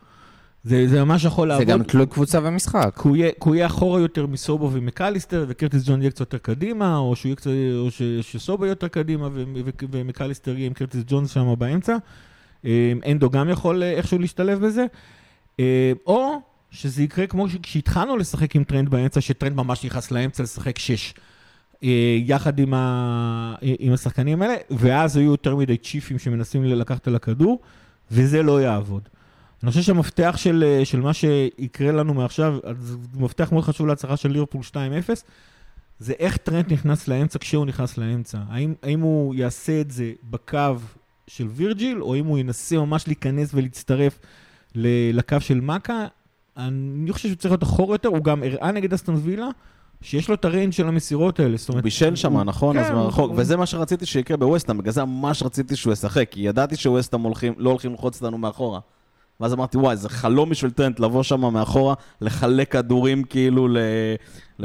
זה, זה ממש יכול זה לעבוד. גם תלוי קבוצה ומשחק. כי הוא יהיה- כי הוא יהיה אחורה יותר מסובו ומקליסטר, וקרטיס ג'ונס יהיה קצת יותר קדימה, או, שהוא יהיה קצת, או ש, שסובו יהיה יותר קדימה, ו, ו, ומקליסטר יהיה עם קרטיס ג'ונס שם באמצע. אה, אנדו גם יכול אה, איכשהו להשתלב בזה. אה, או שזה יקרה כמו כשהתחלנו לשחק עם טרנט באמצע, שטרנט ממש נכנס לאמצע לשחק שש. אה, יחד עם, ה, אה, עם השחקנים האלה, ואז היו יותר מדי צ'יפים שמנסים לקחת את הכדור, וזה לא יעבוד. אני חושב שהמפתח של, אה, של מה שיקרה לנו מעכשיו, מפתח מאוד חשוב להצלחה של ליברפול 2-0, זה איך טרנט נכנס לאמצע כשהוא נכנס לאמצע. האם, האם הוא יעשה את זה בקו של וירג'יל, או אם הוא ינסה ממש להיכנס ולהצטרף לקו של מאקה. אני חושב שהוא צריך להיות אחורה יותר, הוא גם הראה נגד אסטון וילה, שיש לו את הריינג' של המסירות האלה. זאת הוא אומרת, בישל שם, הוא- נכון? כן, אז מרחוק. הוא- וזה מה שרציתי שיקרה בווסטהאם, בגלל זה ממש רציתי שהוא ישחק, כי ידעתי שווסטהאם הולכים- לא הולכים ללחוץ אותנו מאחורה. ואז אמרתי, וואי, זה חלום בשביל טרנט לבוא שם מאחורה, לחלק כדורים כאילו ל-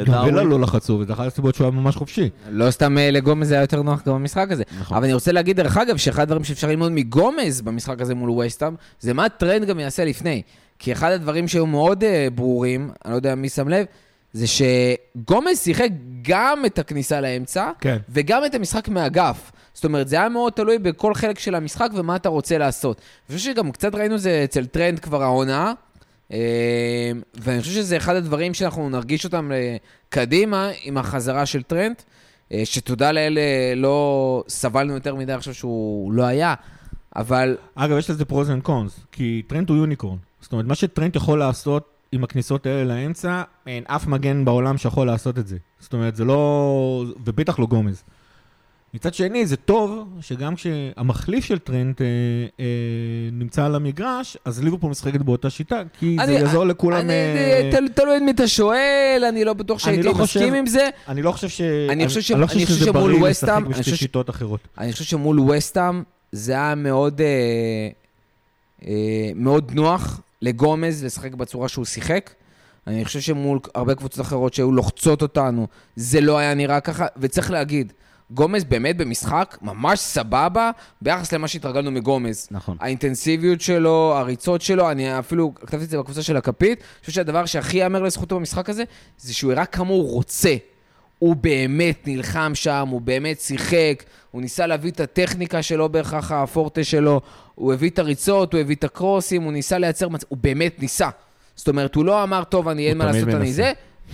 גם לא לחצו, וזה אחת הסיבות שהוא היה ממש חופשי. לא סתם אה, לגומז היה יותר נוח גם במשחק הזה. נכון. אבל אני רוצה להגיד, דרך אגב, שאחד הדברים שאפשר ללמוד מגומז במשחק הזה מול ווסטהאם, זה מה שטרנט גם יעשה לפני. כי אחד הדברים שהיו מאוד אה, ברורים, אני לא יודע מי שם לב, זה שגומז שיחק גם את הכניסה לאמצע, כן. וגם את המשחק מאגף. זאת אומרת, זה היה מאוד תלוי בכל חלק של המשחק ומה אתה רוצה לעשות. אני חושב שגם קצת ראינו זה אצל טרנט כבר העונה, אה, ואני חושב שזה אחד הדברים שאנחנו נרגיש אותם אה, קדימה עם החזרה של טרנט, שתודה לאל לא סבלנו יותר מדי עכשיו שהוא לא היה, אבל אגב, יש לזה pros and cons, כי טרנט הוא unicorn. זאת אומרת, מה שטרנט יכול לעשות עם הכניסות האלה לאמצע, אין אף מגן בעולם שיכול לעשות את זה. זאת אומרת, זה לא... ובטח לא גומז. מצד שני, זה טוב שגם כשהמחליף של טרנט אה, אה, נמצא על המגרש, אז ליברפול משחקת באותה שיטה, כי זה אני- יעזור לכולם... אני, אה, תל, תלוי את מי אתה שואל, אני לא בטוח אני שהייתי לא חושב- מסכים עם זה. אני לא חושב ש... אני חושב ש- אני לא אני חושב שזה שמול בריא וסטהאם, לשחק אני בשתי חושב ש- שיטות אחרות. אני חושב שמול וסטאם זה היה מאוד, אה, אה, מאוד נוח לגומז לשחק בצורה שהוא שיחק. אני חושב שמול הרבה קבוצות אחרות שהיו לוחצות אותנו, זה לא היה נראה ככה, וצריך להגיד, גומז באמת במשחק ממש סבבה ביחס למה שהתרגלנו מגומז. נכון. האינטנסיביות שלו, הריצות שלו, אני אפילו כתבתי את זה בקבוצה של הכפית, אני חושב שהדבר שהכי ייאמר לזכותו במשחק הזה, זה שהוא הראה כמה הוא רוצה. הוא באמת נלחם שם, הוא באמת שיחק, הוא ניסה להביא את הטכניקה שלו בהכרח הפורטה שלו, הוא הביא את הריצות, הוא הביא את הקרוסים, הוא ניסה לייצר מצב, הוא באמת ניסה. זאת אומרת, הוא לא אמר, טוב, אני אין מה לעשות, אני מנסה. זה,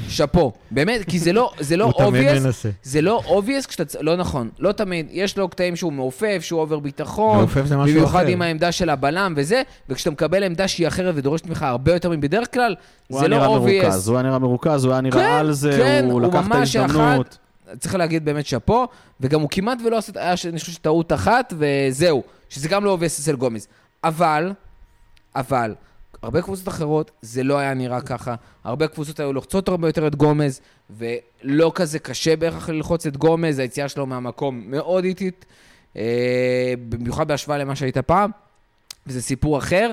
שאפו. באמת, כי זה לא, זה לא הוא obvious. זה לא obvious כשאתה... לא נכון, לא תמיד. יש לו קטעים שהוא מעופף, שהוא אובר ביטחון. מעופף זה משהו במיוחד אחר. עם העמדה של הבלם וזה, וכשאתה מקבל עמדה שהיא אחרת ודורשת ממך הרבה יותר מבדרך כלל, הוא זה היה לא נראה obvious. מרוכז, הוא היה נראה מרוכז, הוא היה נראה כן, על זה, כן, הוא הוא לקח את ההזדמנות. צריך להגיד באמת שאפו, וגם הוא כמעט ולא עשה, היה, אני חושב שטעות אחת, וזהו, שזה גם לא obvious אצל גומז. אבל, אבל, הרבה קבוצות אחרות, זה לא היה נראה ככה. הרבה קבוצות היו לוחצות הרבה יותר את גומז, ולא כזה קשה בהכרח ללחוץ את גומז, היציאה שלו מהמקום מאוד איטית, אה, במיוחד בהשוואה למה שהייתה פעם. וזה סיפור אחר.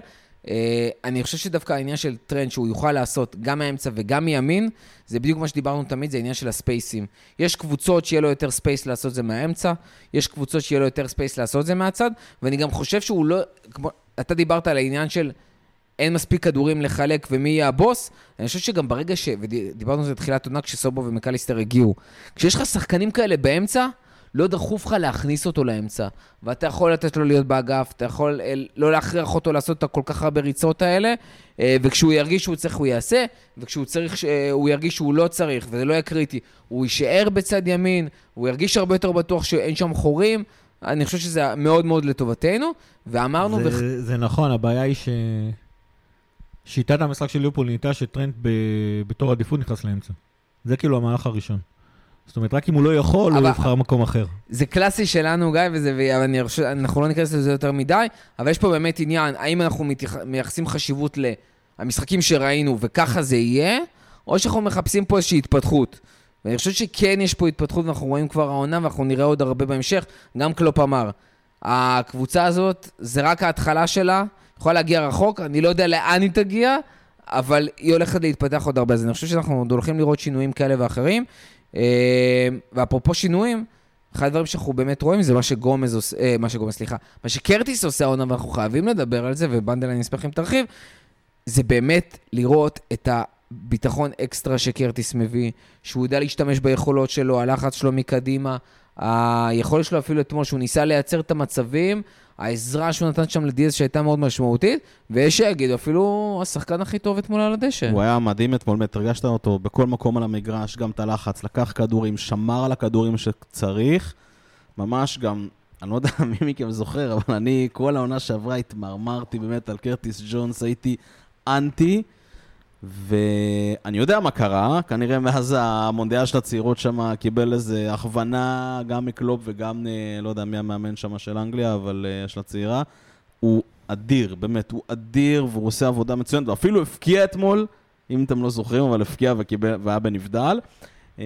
אה, אני חושב שדווקא העניין של טרנט שהוא יוכל לעשות גם מהאמצע וגם מימין, זה בדיוק מה שדיברנו תמיד, זה העניין של הספייסים. יש קבוצות שיהיה לו יותר space לעשות זה מהאמצע, יש קבוצות שיהיה לו יותר space לעשות זה מהצד, ואני גם חושב שהוא לא... כמו, אתה דיברת על העניין של אין מספיק כדורים לחלק ומי יהיה הבוס, אני חושב שגם ברגע ש... ודיברנו על זה בתחילת עונה כשסובו ומקליסטר הגיעו. כשיש לך שחקנים כאלה באמצע, לא דחוף לך להכניס אותו לאמצע. ואתה יכול לתת לו להיות באגף, אתה יכול אה, לא להכריח אותו לעשות את כל כך הרבה ריצות האלה, אה, וכשהוא ירגיש שהוא צריך, הוא יעשה, וכשהוא צריך, אה, הוא ירגיש שהוא לא צריך, וזה לא יהיה קריטי, הוא יישאר בצד ימין, הוא ירגיש הרבה יותר בטוח שאין שם חורים. אני חושב שזה מאוד מאוד לטובתנו, ואמרנו... זה, ו... זה נכון, הבעיה היא ש... שיטת המשחק של ליברפול נהייתה שטרנד ב... בתור עדיפות נכנס לאמצע. זה כאילו המהלך הראשון. זאת אומרת, רק אם הוא לא יכול, אבל... הוא יבחר מקום אחר. זה קלאסי שלנו, גיא, וזה, חושב, אנחנו לא ניכנס לזה יותר מדי, אבל יש פה באמת עניין, האם אנחנו מתייח, מייחסים חשיבות למשחקים שראינו וככה זה יהיה, או שאנחנו מחפשים פה איזושהי התפתחות. ואני חושב שכן יש פה התפתחות, ואנחנו רואים כבר העונה, ואנחנו נראה עוד הרבה בהמשך. גם קלופ אמר, הקבוצה הזאת, זה רק ההתחלה שלה, יכולה להגיע רחוק, אני לא יודע לאן היא תגיע, אבל היא הולכת להתפתח עוד הרבה. אז אני חושב שאנחנו עוד הולכים לראות שינויים כאלה ואחרים. אה, ואפרופו שינויים, אחד הדברים שאנחנו באמת רואים זה מה שגומז עושה, אה, מה שגומז, סליחה, מה שקרטיס עושה העונה, ואנחנו חייבים לדבר על זה, ובנדל אני אשמח אם תרחיב, זה באמת לראות את הביטחון אקסטרה שקרטיס מביא, שהוא יודע להשתמש ביכולות שלו, הלחץ שלו מקדימה, היכולת שלו אפילו אתמול, שהוא ניסה לייצר את המצבים, העזרה שהוא נתן שם לדיאז שהייתה מאוד משמעותית, ויש שיגידו, אפילו השחקן הכי טוב אתמול על הדשא. הוא היה מדהים אתמול, באמת, הרגשת אותו בכל מקום על המגרש, גם את הלחץ, לקח כדורים, שמר על הכדורים שצריך. ממש גם, אני לא יודע <laughs> מי מכם זוכר, אבל אני כל העונה שעברה התמרמרתי באמת על קרטיס ג'ונס, הייתי אנטי. ואני יודע מה קרה, כנראה מאז המונדיאל של הצעירות שם קיבל איזה הכוונה גם מקלופ וגם, אה, לא יודע מי המאמן שם של אנגליה, אבל אה, של הצעירה. הוא אדיר, באמת, הוא אדיר והוא עושה עבודה מצוינת, ואפילו הפקיע אתמול, אם אתם לא זוכרים, אבל הפקיע וקיבל, והיה בנבדל. אה,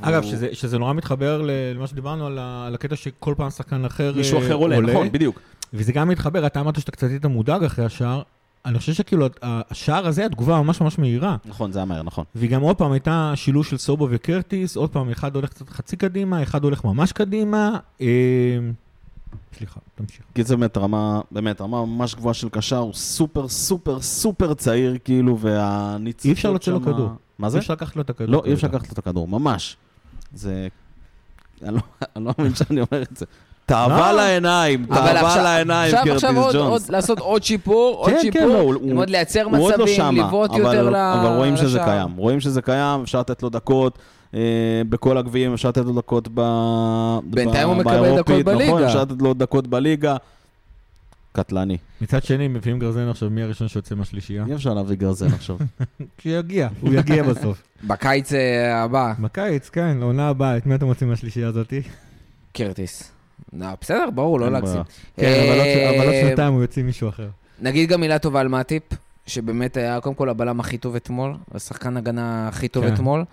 אגב, שזה, שזה נורא מתחבר למה שדיברנו על, על הקטע שכל פעם שחקן אחר מישהו אחר עולה, עולה, נכון, בדיוק. וזה גם מתחבר, אתה אמרת שאתה קצת היית מודאג אחרי השער, אני חושב שכאילו, השער הזה, התגובה ממש ממש מהירה. נכון, זה היה מהר, נכון. והיא גם עוד פעם הייתה שילוש של סובו וקרטיס, עוד פעם, אחד הולך קצת חצי קדימה, אחד הולך ממש קדימה. אה, סליחה, תמשיך. כי זה באמת רמה, באמת, רמה ממש גבוהה של קשר, הוא סופר סופר סופר צעיר, כאילו, והניצחון אי אפשר להוציא לו כדור. מה זה? אי אפשר לקחת לו את הכדור. לא, אי אפשר לקחת לו את הכדור, ממש. זה... אני לא מאמין שאני אומר את זה. תאווה לעיניים, תאווה לעיניים, קרטיס ג'ונס. עכשיו עוד לעשות עוד שיפור, עוד כן, כן, שיפור, ללמוד לייצר לא מצבים, לבעוט יותר לשער. אבל רואים שזה קיים, רואים שזה קיים, אפשר לתת לו דקות. אה, בכל הגביעים אפשר לתת לו דקות באירופית. בינתיים הוא מקבל דקות נכון, בליגה. נכון, אפשר לתת לו דקות בליגה. קטלני. מצד שני, מביאים גרזן עכשיו, מי הראשון שיוצא מהשלישייה? אי אפשר להביא גרזן עכשיו. <laughs> כשיגיע, הוא יגיע בסוף. <laughs> בקיץ אה, הבא. בקיץ, כן, לעונה הבאה, את מי אתם רוצים מהשלישייה הזאתי? קרטיס. לא, בסדר, ברור, לא להגזים. כן, אבל עוד שנתיים הוא יוציא מישהו אחר. נגיד גם מילה טובה על מאטיפ, שבאמת היה קודם כל הבלם הכי טוב אתמול, השחקן הגנה הכי טוב כן. אתמול.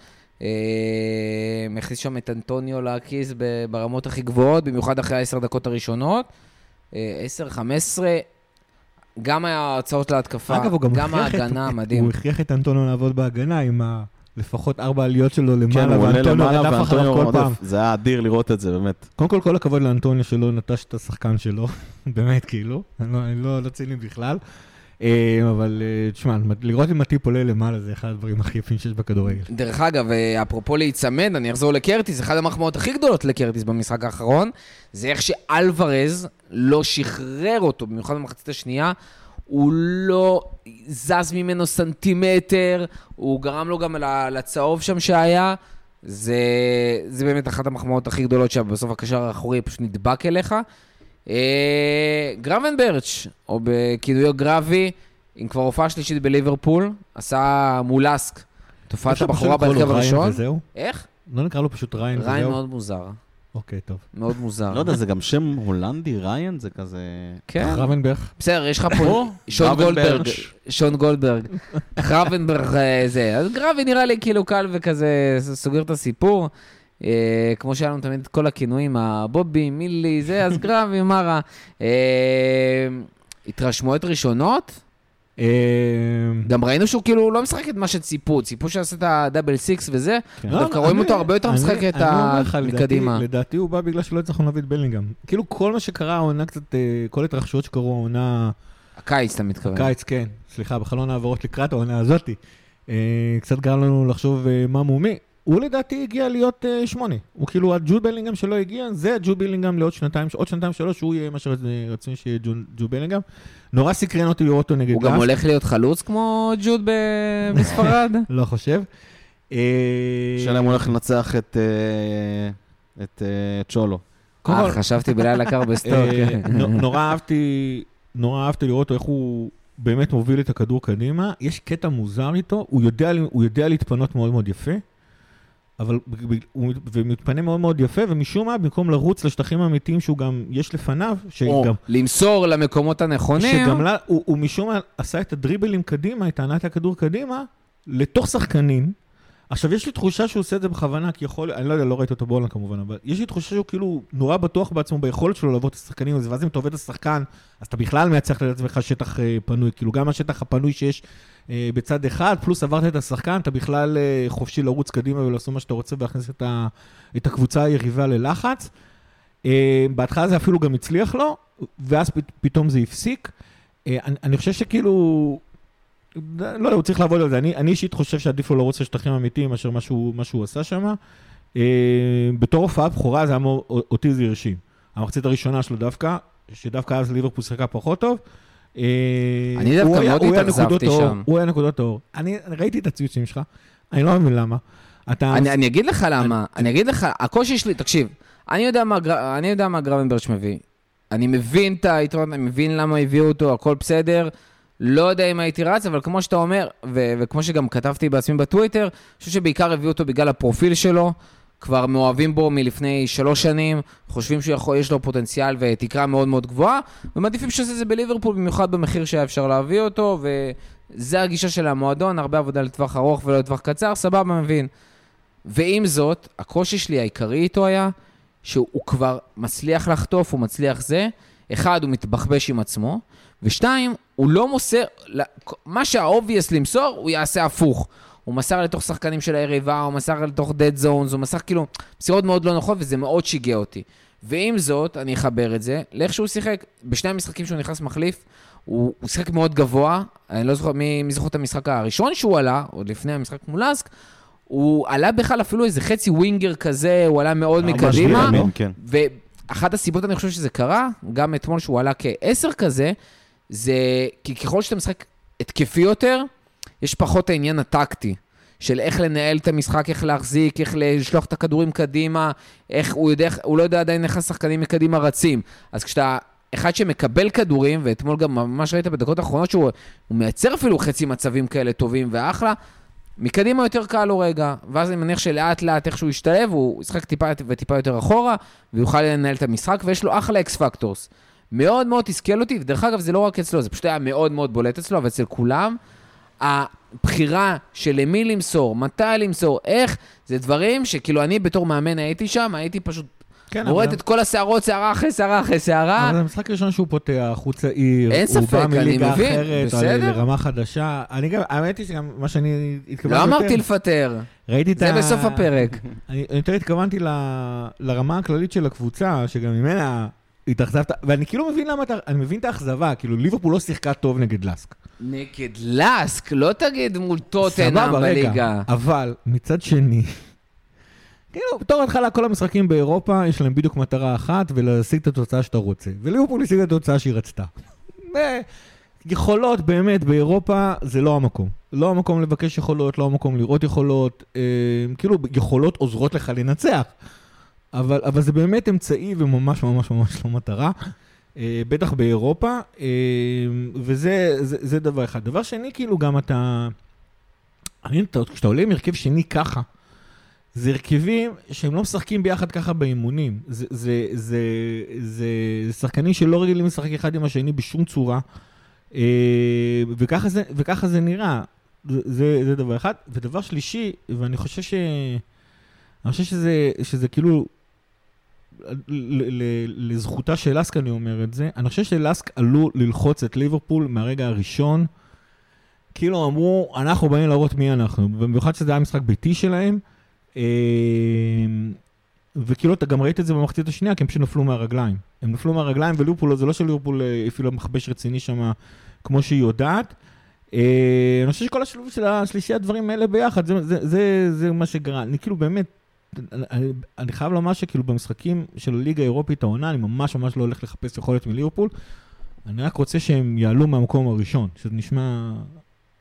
הכניס שם את אנטוניו להקיס ברמות הכי גבוהות, במיוחד אחרי העשר דקות הראשונות. עשר, חמש עשרה, גם ההצעות להתקפה, גם ההגנה, <laughs> מדהים. הוא הכריח את אנטוניו לעבוד בהגנה עם ה... לפחות ארבע עליות שלו למעלה, כן, הוא עולה למעלה ואנטוניו כל פעם. זה היה אדיר לראות את זה, באמת. קודם כל, כל הכבוד לאנטוניו שלא נטש את השחקן שלו, <laughs> באמת, כאילו, אני לא, אני לא, לא ציני בכלל. אה, אבל אה, תשמע, לראות אם הטיפ עולה למעלה זה אחד הדברים הכי יפים שיש בכדורגל. דרך אגב, אה, אפרופו להיצמד, אני אחזור לקרטיס, אחת המחמאות הכי גדולות לקרטיס במשחק האחרון, זה איך שאלוורז לא שחרר אותו, במיוחד במחצית השנייה. הוא לא זז ממנו סנטימטר, הוא גרם לו גם לצהוב שם שהיה. זה, זה באמת אחת המחמאות הכי גדולות שם, בסוף הקשר האחורי פשוט נדבק אליך. אה, גרבנברץ', או בכינויו גרבי, עם כבר הופעה שלישית בליברפול, עשה מולסק, תופעת הבחורה בהרכב הראשון. איך? לא נקרא לו פשוט ריין וזהו? ריין מאוד מוזר. אוקיי, טוב. מאוד מוזר. לא יודע, זה גם שם הולנדי, ריין? זה כזה... כן. חרבנברג. בסדר, יש לך פה שון גולדברג. שון גולדברג. חרבנברג אה, זה. אז גרבי נראה לי כאילו קל וכזה סוגר את הסיפור. אה, כמו שהיה לנו תמיד את כל הכינויים, הבובי, מילי, זה, אז גרבי, מה רע. אה, התרשמויות ראשונות? אה, גם ראינו שהוא כאילו לא משחק את מה שציפו, ציפו שיעשה את הדאבל סיקס וזה, כן. לא, דווקא רואים אני- אותו הרבה יותר משחק את אני אומר ה... לך, לדעתי- מקדימה. לדעתי הוא בא בגלל שלא הצלחנו להביא את בלינגהם. כאילו כל מה שקרה העונה קצת, אה, כל ההתרחשויות שקרו העונה, הקיץ, אתה מתכוון. קיץ, כן, סליחה, בחלון העברות לקראת העונה הזאתי, אה, קצת גרם לנו לחשוב אה, מה מומי. הוא לדעתי הגיע להיות אה, שמונה. הוא כאילו, הג'וד בלינגהם שלא הגיע, זה הג'וד בלינגהם לעוד שנתיים, עוד שנתיים שלוש, הוא יהיה מה שרצינו שיהיה ג'וד בלינגהם. נורא סקרן אותי לראות אותו נגד הוא גם. הולך להיות חלוץ כמו ג'וד ב- <laughs> בספרד? לא חושב. השאלה אם הוא הולך לנצח את, אה, את אה, צ'ולו. אה, חשבתי בלילה קר בסטוק. נו- נורא אהבתי, נורא אהבתי לראות איך הוא באמת מוביל את הכדור קדימה. יש קטע מוזר איתו, הוא יודע, הוא יודע להתפנות מאוד מאוד יפה, אבל הוא מת- ומתפנה מאוד מאוד יפה, ומשום מה, במקום לרוץ לשטחים האמיתיים שהוא גם, יש לפניו, או שגם... למסור למקומות הנכונים. שגם לה, הוא, הוא משום מה עשה את הדריבלים קדימה, את הענת הכדור קדימה, לתוך שחקנים. עכשיו, יש לי תחושה שהוא עושה את זה בכוונה, כי יכול, אני לא יודע, לא ראיתי אותו בהולנד כמובן, אבל יש לי תחושה שהוא כאילו נורא בטוח בעצמו ביכולת שלו לעבור את השחקנים הזה, ואז אם אתה עובד השחקן, אז אתה בכלל מייצר לעצמך שטח אה, פנוי, כאילו גם השטח הפנוי שיש אה, בצד אחד, פלוס עברת את השחקן, אתה בכלל אה, חופשי לרוץ קדימה ולעשות מה שאתה רוצה ולהכניס את, ה, את הקבוצה היריבה ללחץ. אה, בהתחלה זה אפילו גם הצליח לו, ואז פ, פתאום זה הפסיק. אה, אני, אני חושב שכאילו, לא יודע, הוא צריך לעבוד על זה. אני, אני אישית חושב שעדיף לו לרוץ לשטחים אמיתיים מאשר מה שהוא, עשה שם. אה, בתור הופעה בכורה זה היה מאוד, אותי זה הרשים. המחצית הראשונה שלו דווקא, שדווקא אז ליברפול שיחקה פחות טוב. אה, אני דווקא מאוד התאכזבתי שם. הוא היה נקודות האור. אני אני ראיתי את הציוצים שלך, אני לא מבין למה. אתה... אני, אני אגיד לך למה, אני אגיד לך, הקושי שלי, תקשיב, אני יודע מה, אני יודע מה גרבנברץ' מביא. אני מבין את היתרונות, אני מבין למה הביאו אותו, הכל בסדר. לא יודע אם הייתי רץ, אבל כמו שאתה אומר, ו- וכמו שגם כתבתי בעצמי בטוויטר, אני חושב שבעיקר הביאו אותו בגלל הפרופיל שלו. כבר מאוהבים בו מלפני שלוש שנים, חושבים שיש לו פוטנציאל ותקרה מאוד מאוד גבוהה, ומעדיפים שעושה את זה בליברפול, במיוחד במחיר שהיה אפשר להביא אותו, וזה הגישה של המועדון, הרבה עבודה לטווח ארוך ולא לטווח קצר, סבבה, מבין. ועם זאת, הקושי שלי העיקרי איתו היה שהוא הוא כבר מצליח לחטוף, הוא מצליח זה. אחד, הוא מתבחבש עם עצמו, ושתיים, הוא לא מוסר, מה שה obvious למסור, הוא יעשה הפוך. הוא מסר לתוך שחקנים של היריבה, הוא מסר לתוך dead zones, הוא מסר כאילו מסירות מאוד לא נוחות, וזה מאוד שיגע אותי. ועם זאת, אני אחבר את זה, לאיך שהוא שיחק, בשני המשחקים שהוא נכנס מחליף, הוא, הוא שיחק מאוד גבוה, אני לא זוכר מי, מי זוכר את המשחק הראשון שהוא עלה, עוד לפני המשחק מול לאסק, הוא עלה בכלל אפילו איזה חצי ווינגר כזה, הוא עלה מאוד מקדימה. כן. ואחת הסיבות, אני חושב שזה קרה, גם אתמול שהוא עלה כעשר כזה, זה כי ככל שאתה משחק התקפי יותר, יש פחות העניין הטקטי. של איך לנהל את המשחק, איך להחזיק, איך לשלוח את הכדורים קדימה, איך הוא יודע, הוא לא יודע עדיין איך השחקנים מקדימה רצים. אז כשאתה אחד שמקבל כדורים, ואתמול גם ממש ראית בדקות האחרונות שהוא מייצר אפילו חצי מצבים כאלה טובים ואחלה, מקדימה יותר קל לו רגע, ואז אני מניח שלאט לאט איך שהוא ישתלב, הוא ישחק טיפה וטיפה יותר אחורה, ויוכל לנהל את המשחק, ויש לו אחלה X factors. מאוד מאוד תסכל אותי, ודרך אגב זה לא רק אצלו, זה פשוט היה מאוד מאוד בולט אצלו, אבל אצל כולם, הבחירה של למי למסור, מתי למסור, איך, זה דברים שכאילו אני בתור מאמן הייתי שם, הייתי פשוט כן, מורט אבל- את כל השערות, שערה אחרי שערה אחרי שערה. אבל זה המשחק הראשון שהוא פותח, הוא צעיר, אין הוא ספק, בא אני מליגה אחרת, בסדר. לרמה חדשה. אני גם, האמת היא שגם מה שאני התכוונתי לא אמרתי לפטר, ראיתי את זה ה... בסוף הפרק. אני אני יותר התכוונתי ל- לרמה הכללית של הקבוצה, שגם ממנה התאכזבת, ואני כאילו מבין למה אתה, אני מבין את האכזבה, כאילו ליברפול לא שיחקה טוב נגד לסק. נגד לאסק, לא תגיד מול טוטנאם סבבה, רגע, בליגה. אבל מצד שני, כאילו, בתור התחלה כל המשחקים באירופה, יש להם בדיוק מטרה אחת, ולהשיג את התוצאה שאתה רוצה. וליברפול השיגה את התוצאה שהיא רצתה. יכולות באמת באירופה זה לא המקום. לא המקום לבקש יכולות, לא המקום לראות יכולות. אה, כאילו, יכולות עוזרות לך לנצח. אבל, אבל זה באמת אמצעי וממש ממש ממש לא מטרה. אה, בטח באירופה, אה, וזה זה, זה דבר אחד. דבר שני, כאילו גם אתה... אני, אתה- כשאתה עולה עם הרכב שני ככה, זה הרכבים שהם לא משחקים ביחד ככה באימונים. זה, זה, זה, זה, זה שחקנים שלא רגילים לשחק אחד עם השני בשום צורה, אה, וככה זה, וככה זה נראה. זה, זה, דבר אחד. ודבר שלישי, ואני חושב ש... אני חושב שזה, שזה כאילו לזכותה של לסק אני אומר את זה, אני חושב שלסק עלו ללחוץ את ליברפול מהרגע הראשון. כאילו אמרו, אנחנו באים להראות מי אנחנו, במיוחד שזה היה משחק ביתי שלהם. אה, וכאילו אתה גם ראית את זה במחצית השנייה, כי הם פשוט נפלו מהרגליים. הם נפלו מהרגליים, וליברפול, זה לא שליברפול אה, הפעילה מכבש רציני שם כמו שהיא יודעת. אה, אני חושב שכל השילוב של השלישי הדברים האלה ביחד, זה, זה, זה, זה מה שגרם. אני כאילו באמת, אני, אני חייב לומר שכאילו במשחקים של הליגה האירופית העונה, אני ממש ממש לא הולך לחפש יכולת מליברפול. אני רק רוצה שהם יעלו מהמקום הראשון, שזה נשמע,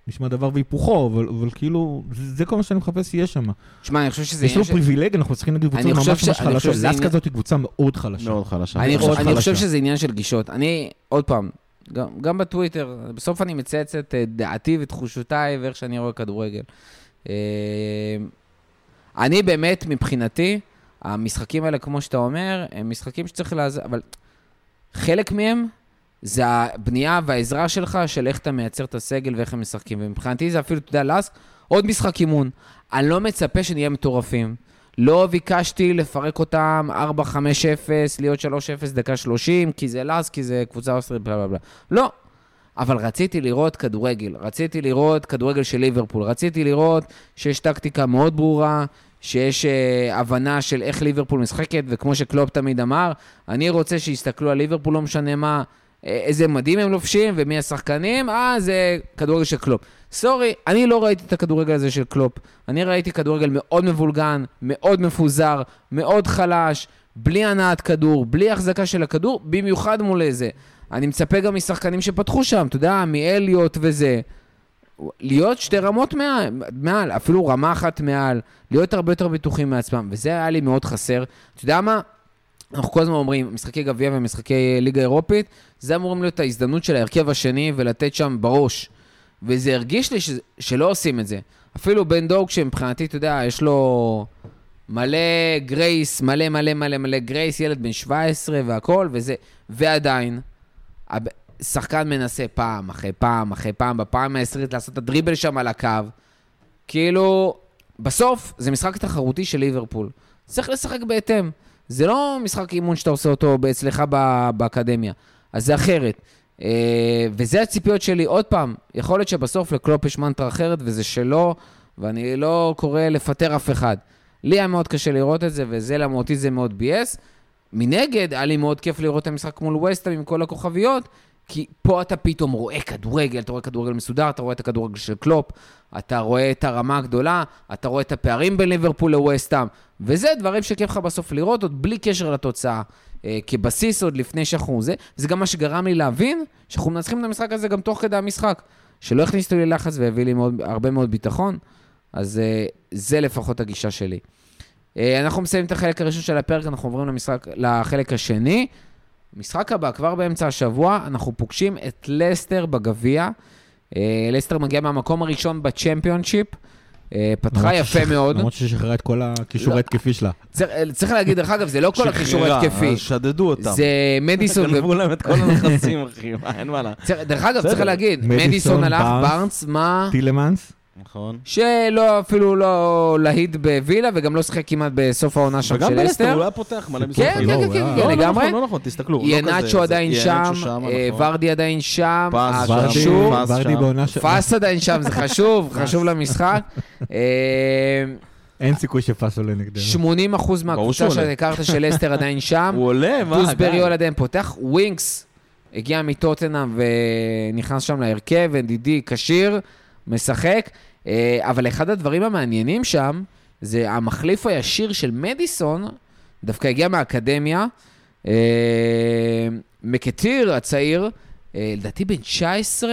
נשמע דבר והיפוכו, אבל, אבל כאילו, זה, זה כל מה שאני מחפש שיהיה שם. שמע, אני חושב שזה יש לנו עניין של... פריבילגיה, אנחנו צריכים נגד קבוצות חושב ממש ש- ממש חושב חלשות. הזאת היא קבוצה מאוד חלשה. מאוד חלשה. אני, חושב, אני חושב. שזה עניין של גישות. אני, עוד פעם, גם, גם בטוויטר, בסוף אני מצייץ את אה, דעתי ותחושותיי ואיך שאני רואה כדורגל. אני באמת, מבחינתי, המשחקים האלה, כמו שאתה אומר, הם משחקים שצריך לעזור, אבל חלק מהם זה הבנייה והעזרה שלך של איך אתה מייצר את הסגל ואיך הם משחקים. ומבחינתי זה אפילו, אתה יודע, לאסק, עוד משחק אימון. אני לא מצפה שנהיה מטורפים. לא ביקשתי לפרק אותם 4-5-0, להיות 3-0 דקה 30, כי זה לאס, כי זה קבוצה אוסטרית, בלה בלה בלה. לא. אבל רציתי לראות כדורגל, רציתי לראות כדורגל של ליברפול, רציתי לראות שיש טקטיקה מאוד ברורה, שיש uh, הבנה של איך ליברפול משחקת, וכמו שקלופ תמיד אמר, אני רוצה שיסתכלו על ליברפול, לא משנה מה, אה, איזה מדים הם לובשים ומי השחקנים, אה, זה כדורגל של קלופ. sorry, אני לא ראיתי את הכדורגל הזה של קלופ. אני ראיתי כדורגל מאוד מבולגן, מאוד מפוזר, מאוד חלש, בלי הנעת כדור, בלי החזקה של הכדור, במיוחד מול איזה. אני מצפה גם משחקנים שפתחו שם, אתה יודע, מאליוט וזה. להיות שתי רמות מעל, מעל, אפילו רמה אחת מעל, להיות הרבה יותר בטוחים מעצמם, וזה היה לי מאוד חסר. אתה יודע מה? אנחנו כל הזמן אומרים, משחקי גביע ומשחקי ליגה אירופית, זה אמורים להיות ההזדמנות של ההרכב השני ולתת שם בראש. וזה הרגיש לי ש... שלא עושים את זה. אפילו בן דוג, שמבחינתי, אתה יודע, יש לו מלא גרייס, מלא מלא מלא מלא גרייס, ילד בן 17 והכל, וזה, ועדיין, שחקן מנסה פעם אחרי פעם אחרי פעם, בפעם העשרית לעשות את הדריבל שם על הקו. כאילו, בסוף זה משחק תחרותי של ליברפול. צריך לשחק בהתאם. זה לא משחק אימון שאתה עושה אותו אצלך באקדמיה, אז זה אחרת. אה, וזה הציפיות שלי. עוד פעם, יכול להיות שבסוף לקלופ יש מנטרה אחרת, וזה שלו, ואני לא קורא לפטר אף אחד. לי היה מאוד קשה לראות את זה, וזה למה אותי זה מאוד ביאס. מנגד, היה לי מאוד כיף לראות את המשחק מול ווסטהאם עם כל הכוכביות, כי פה אתה פתאום רואה כדורגל, אתה רואה כדורגל מסודר, אתה רואה את הכדורגל של קלופ, אתה רואה את הרמה הגדולה, אתה רואה את הפערים בין ליברפול לווסטהאם, וזה דברים שכיף לך בסוף לראות, עוד בלי קשר לתוצאה. אה, כבסיס עוד לפני שאנחנו זה, וזה גם מה שגרם לי להבין שאנחנו מנצחים את המשחק הזה גם תוך כדי המשחק. שלא הכניסו לי לחץ והביא לי מאוד, הרבה מאוד ביטחון, אז אה, זה לפחות הגישה שלי. אה, אנחנו מסיימים את החלק הראשון של הפרק, אנחנו עוברים למשחק, לחלק השני. משחק הבא, כבר באמצע השבוע, אנחנו פוגשים את לסטר בגביע. אה, לסטר מגיע מהמקום הראשון בצ'מפיונשיפ. אה, פתחה יפה מאוד. למרות ששחררה את כל הכישור לא. ההתקפי שלה. צריך, צריך להגיד, דרך אגב, זה לא כל הקישור ההתקפי. אז שדדו אותם. זה מדיסון ו... גנבו להם את כל הנכסים, אחי, מה, אין מה לה. צריך- דרך אגב, צריך. להגיד, מדיסון, מדיסון הלך. בארנס, מה? טילמנס? נכון. שלא, אפילו לא להיט בווילה, וגם לא שיחק כמעט בסוף העונה שם וגם של בלסטר אסטר. הוא היה פותח מלא כן, משחקים. כן, לא, כן, כן. כן, לא, לא לגמרי. נכון, לא נכון, תסתכלו. לא ינאצ'ו עדיין שם, אה, נכון. ורדי עדיין שם, פס אה, חשוב, פס עדיין שם, זה חשוב, <laughs> חשוב למשחק. אה, אין סיכוי שפאס עולה נגדנו. 80 אחוז מהקבוצה עולה. שהכרת של אסטר עדיין שם. <laughs> הוא עולה, מה? דוסברי די. עדיין פותח, ווינקס הגיע מטוטנאם ונכנס שם להרכב, NDD כשיר, משחק. אה, אבל אחד הדברים המעניינים שם, זה המחליף הישיר של מדיסון, דווקא הגיע מהאקדמיה. אה, מקטיר הצעיר, אה, לדעתי בן 19,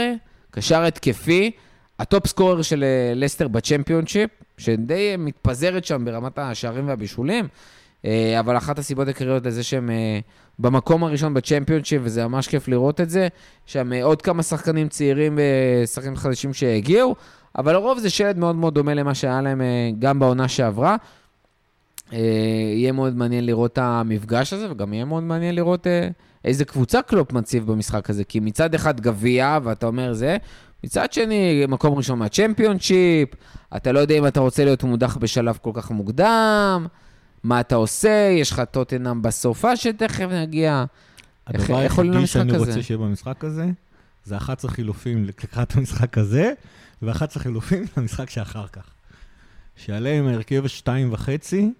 קשר התקפי, ה top scorer של לסטר בצ'מפיונשיפ, שדי מתפזרת שם ברמת השערים והבישולים. אבל אחת הסיבות העיקריות לזה שהם במקום הראשון בצ'מפיונשיפ, וזה ממש כיף לראות את זה, שם עוד כמה שחקנים צעירים ושחקנים חדשים שהגיעו, אבל לרוב זה שלד מאוד מאוד דומה למה שהיה להם אה, גם בעונה שעברה. אה, יהיה מאוד מעניין לראות את המפגש הזה, וגם יהיה מאוד מעניין לראות אה, איזה קבוצה קלופ מציב במשחק הזה, כי מצד אחד גביע, ואתה אומר זה, מצד שני, מקום ראשון מהצ'מפיונשיפ, אתה לא יודע אם אתה רוצה להיות מודח בשלב כל כך מוקדם. מה אתה עושה, יש לך טוטנאם בסופה שתכף נגיע. הדבר היחידי שאני הזה? רוצה שיהיה במשחק הזה, זה 11 חילופים לקראת המשחק הזה, ו-11 חילופים למשחק שאחר כך. שיעלה עם ההרכב שתיים וחצי,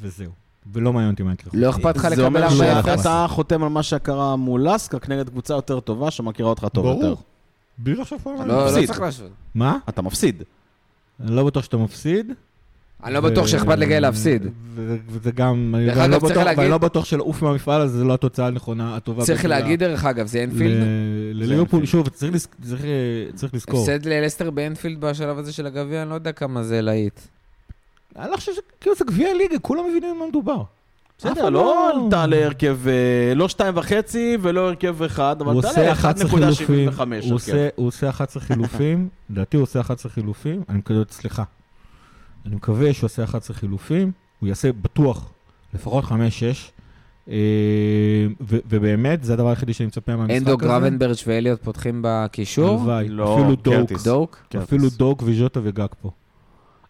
וזהו. ולא מעניין אותי מה יקרה. לא אכפת לך לקבל אומר 4-0? שאתה חותם על מה שקרה מול לסקה כנגד קבוצה יותר טובה שמכירה אותך טוב יותר. ברור. בלי לחשוב פה על לא. לא מפסיד. צריך להשוות. מה? אתה מפסיד. אני לא בטוח שאתה מפסיד. אני לא בטוח שאכפת לגיא להפסיד. וזה גם... ואני לא בטוח- ואני לא בטוח שלעוף מהמפעל הזה זה לא התוצאה הנכונה, הטובה. צריך להגיד, דרך אגב, זה אנפילד? ל- לליברפול. שוב, צריך לז- צריך, אה, צריך לזכור. הפסד ללסטר באנפילד בשלב הזה של הגביע, אני לא יודע כמה זה להיט. אני לא חושב שכאילו זה גביע ליגה, כולם מבינים על מה מדובר. בסדר, אחד לא עלתה להרכב, אה, לא שתיים וחצי ולא הרכב אחד, אבל הוא תעלה עושה 11 חילופים, 1.75 הוא הרכב. עושה- הוא עושה 11 חילופים, לדעתי הוא עושה 11 חילופים, אני מקווה, סליחה, אני מקווה שהוא עושה 11 חילופים, הוא יעשה בטוח לפחות 5-6, אה, ובאמת, זה הדבר היחידי שאני מצפה מהמשחק הזה. אנדו גרבנברץ' ואליוט פותחים בקישור? הלוואי, לא, אפילו דוק. דוק? אפילו דוק וז'וטה וגג פה.